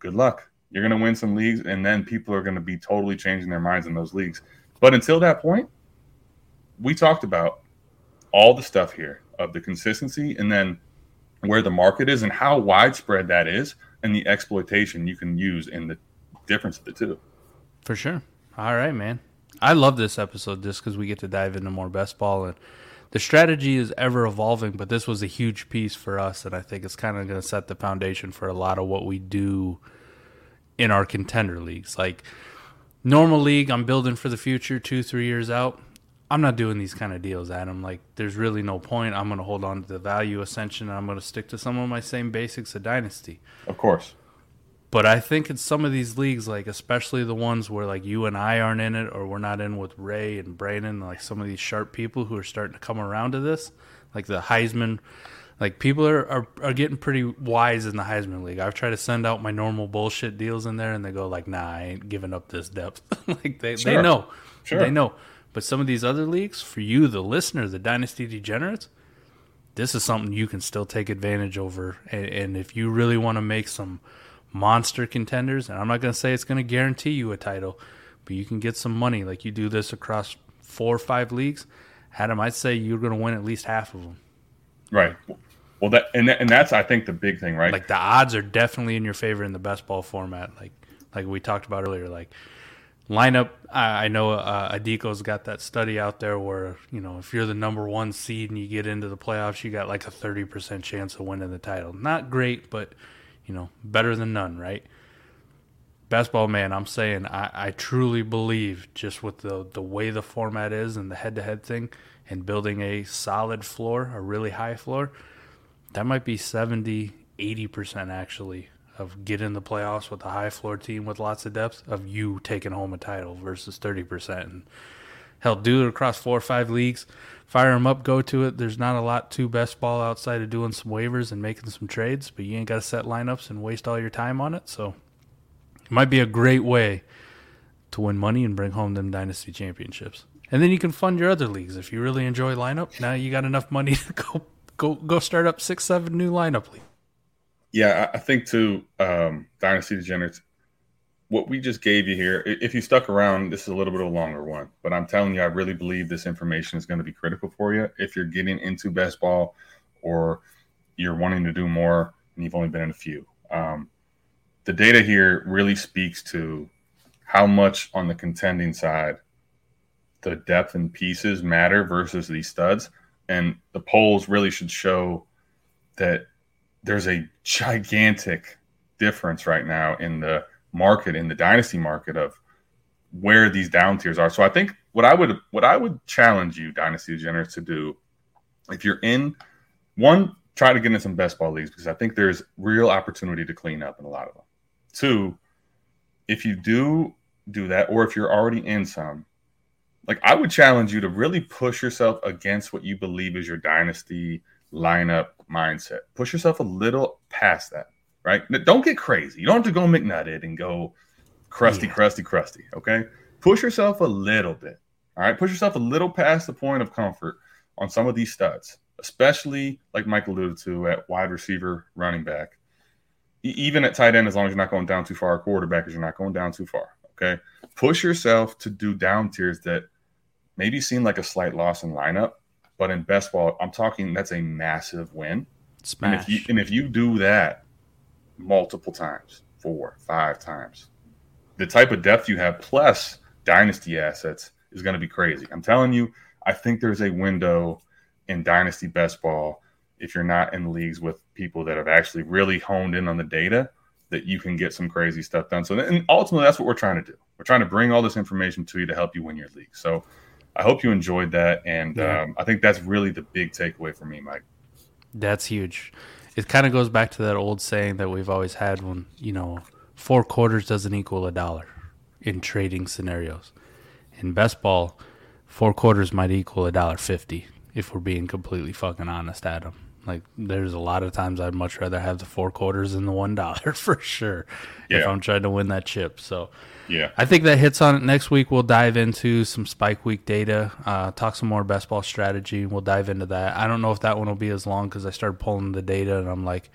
good luck. You're gonna win some leagues, and then people are gonna be totally changing their minds in those leagues. But until that point, we talked about all the stuff here of the consistency and then where the market is and how widespread that is and the exploitation you can use in the difference of the two. For sure. All right, man. I love this episode just because we get to dive into more best ball and the strategy is ever evolving, but this was a huge piece for us, and I think it's kind of going to set the foundation for a lot of what we do in our contender leagues. Like normal league, I'm building for the future, two, three years out. I'm not doing these kind of deals, Adam. Like, there's really no point. I'm going to hold on to the value ascension, and I'm going to stick to some of my same basics of dynasty. Of course. But I think in some of these leagues, like especially the ones where like you and I aren't in it, or we're not in with Ray and Brandon, like some of these sharp people who are starting to come around to this, like the Heisman, like people are, are, are getting pretty wise in the Heisman League. I've tried to send out my normal bullshit deals in there, and they go like, "Nah, I ain't giving up this depth." <laughs> like they sure. they know, sure. they know. But some of these other leagues, for you, the listener, the Dynasty Degenerates, this is something you can still take advantage over. And, and if you really want to make some monster contenders, and I'm not going to say it's going to guarantee you a title, but you can get some money. Like you do this across four or five leagues, Adam, I'd say you're going to win at least half of them. Right. Well, that and that, and that's I think the big thing, right? Like the odds are definitely in your favor in the best ball format. Like like we talked about earlier. Like lineup, I, I know uh, Adico's got that study out there where you know if you're the number one seed and you get into the playoffs, you got like a thirty percent chance of winning the title. Not great, but you know, better than none, right? Best ball man, I'm saying I, I truly believe just with the the way the format is and the head to head thing and building a solid floor, a really high floor, that might be 70, 80% actually of getting the playoffs with a high floor team with lots of depth of you taking home a title versus 30%. And hell, do it across four or five leagues fire them up, go to it. There's not a lot to best ball outside of doing some waivers and making some trades, but you ain't got to set lineups and waste all your time on it. So it might be a great way to win money and bring home them dynasty championships. And then you can fund your other leagues if you really enjoy lineup. Now you got enough money <laughs> to go go go start up six seven new lineup leagues. Yeah, I think too. Um, dynasty degenerates what we just gave you here, if you stuck around, this is a little bit of a longer one, but I'm telling you, I really believe this information is going to be critical for you if you're getting into best ball or you're wanting to do more and you've only been in a few. Um, the data here really speaks to how much on the contending side the depth and pieces matter versus these studs. And the polls really should show that there's a gigantic difference right now in the market in the dynasty market of where these down tiers are. So I think what I would what I would challenge you, dynasty degenerates, to do if you're in one, try to get in some best ball leagues because I think there's real opportunity to clean up in a lot of them. Two, if you do do that, or if you're already in some, like I would challenge you to really push yourself against what you believe is your dynasty lineup mindset. Push yourself a little past that right? Don't get crazy. You don't have to go McNutted and go crusty, yeah. crusty, crusty. Okay. Push yourself a little bit. All right. Push yourself a little past the point of comfort on some of these studs, especially like Mike alluded to at wide receiver, running back, even at tight end, as long as you're not going down too far, quarterback, because you're not going down too far. Okay. Push yourself to do down tiers that maybe seem like a slight loss in lineup, but in best ball, I'm talking that's a massive win. Smash. And if you, and if you do that, multiple times, four, five times. The type of depth you have plus dynasty assets is going to be crazy. I'm telling you, I think there's a window in dynasty best ball if you're not in leagues with people that have actually really honed in on the data that you can get some crazy stuff done. So, and ultimately, that's what we're trying to do. We're trying to bring all this information to you to help you win your league. So, I hope you enjoyed that, and yeah. um, I think that's really the big takeaway for me, Mike. That's huge. It kind of goes back to that old saying that we've always had when you know four quarters doesn't equal a dollar in trading scenarios. In best ball, four quarters might equal a dollar fifty if we're being completely fucking honest, Adam. Like there's a lot of times I'd much rather have the four quarters than the one dollar <laughs> for sure. Yeah. If I'm trying to win that chip. So yeah. I think that hits on it next week. We'll dive into some spike week data, uh, talk some more best ball strategy. We'll dive into that. I don't know if that one will be as long because I started pulling the data and I'm like,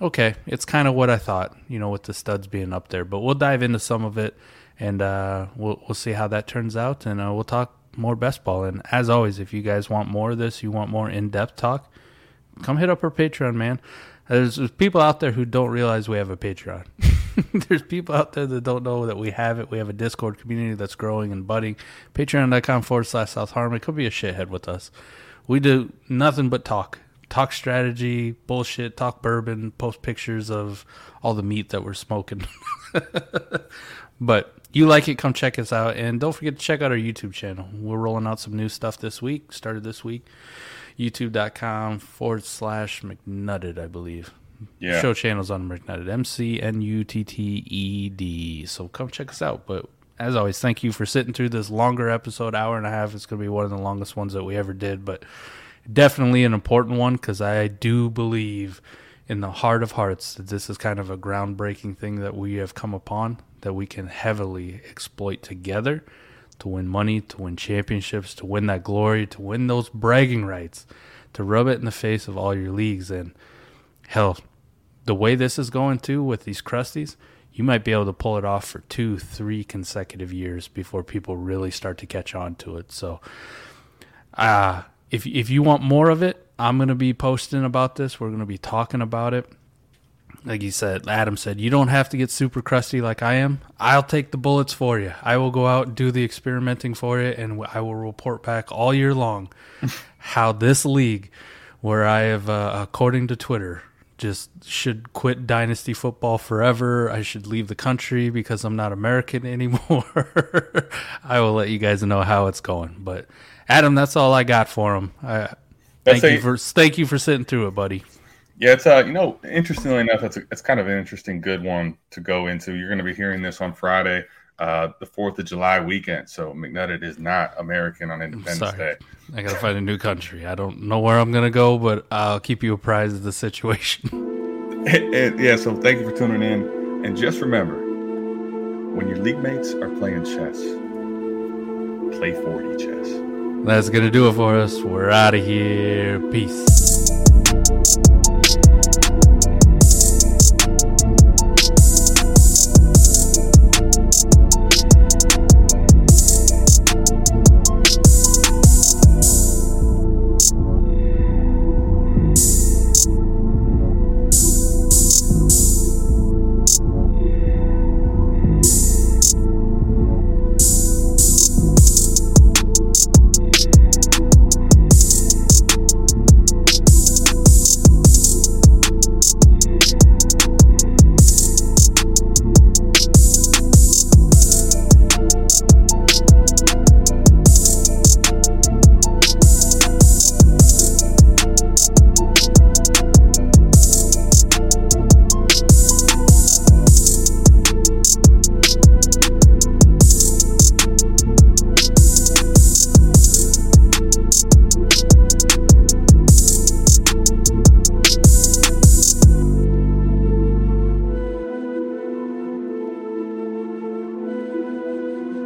okay, it's kind of what I thought, you know, with the studs being up there. But we'll dive into some of it and uh, we'll we'll see how that turns out, and uh, we'll talk more best ball. And as always, if you guys want more of this, you want more in depth talk, come hit up our Patreon, man. There's, there's people out there who don't realize we have a Patreon. <laughs> <laughs> there's people out there that don't know that we have it. We have a Discord community that's growing and budding. Patreon.com forward slash South Harmon. Could be a shithead with us. We do nothing but talk. Talk strategy, bullshit, talk bourbon, post pictures of all the meat that we're smoking. <laughs> but you like it, come check us out. And don't forget to check out our YouTube channel. We're rolling out some new stuff this week, started this week youtube.com forward slash McNutted, I believe. Yeah. Show channels on McNutted, M C N U T T E D. So come check us out. But as always, thank you for sitting through this longer episode, hour and a half. It's going to be one of the longest ones that we ever did, but definitely an important one because I do believe in the heart of hearts that this is kind of a groundbreaking thing that we have come upon that we can heavily exploit together to win money, to win championships, to win that glory, to win those bragging rights, to rub it in the face of all your leagues. And hell, the way this is going too with these crusties, you might be able to pull it off for two, three consecutive years before people really start to catch on to it. So, uh, if if you want more of it, I'm gonna be posting about this. We're gonna be talking about it like you said, Adam said, you don't have to get super crusty like I am. I'll take the bullets for you. I will go out and do the experimenting for you, and I will report back all year long <laughs> how this league, where I have, uh, according to Twitter, just should quit dynasty football forever. I should leave the country because I'm not American <laughs> anymore. I will let you guys know how it's going. But Adam, that's all I got for him. I, thank you for thank you for sitting through it, buddy. Yeah, it's uh, you know, interestingly enough, it's a, it's kind of an interesting, good one to go into. You're going to be hearing this on Friday, uh, the Fourth of July weekend. So McNutted is not American on Independence Day. I got to find a new country. I don't know where I'm going to go, but I'll keep you apprised of the situation. <laughs> and, and, yeah, so thank you for tuning in, and just remember, when your league mates are playing chess, play 40 chess. That's going to do it for us. We're out of here. Peace.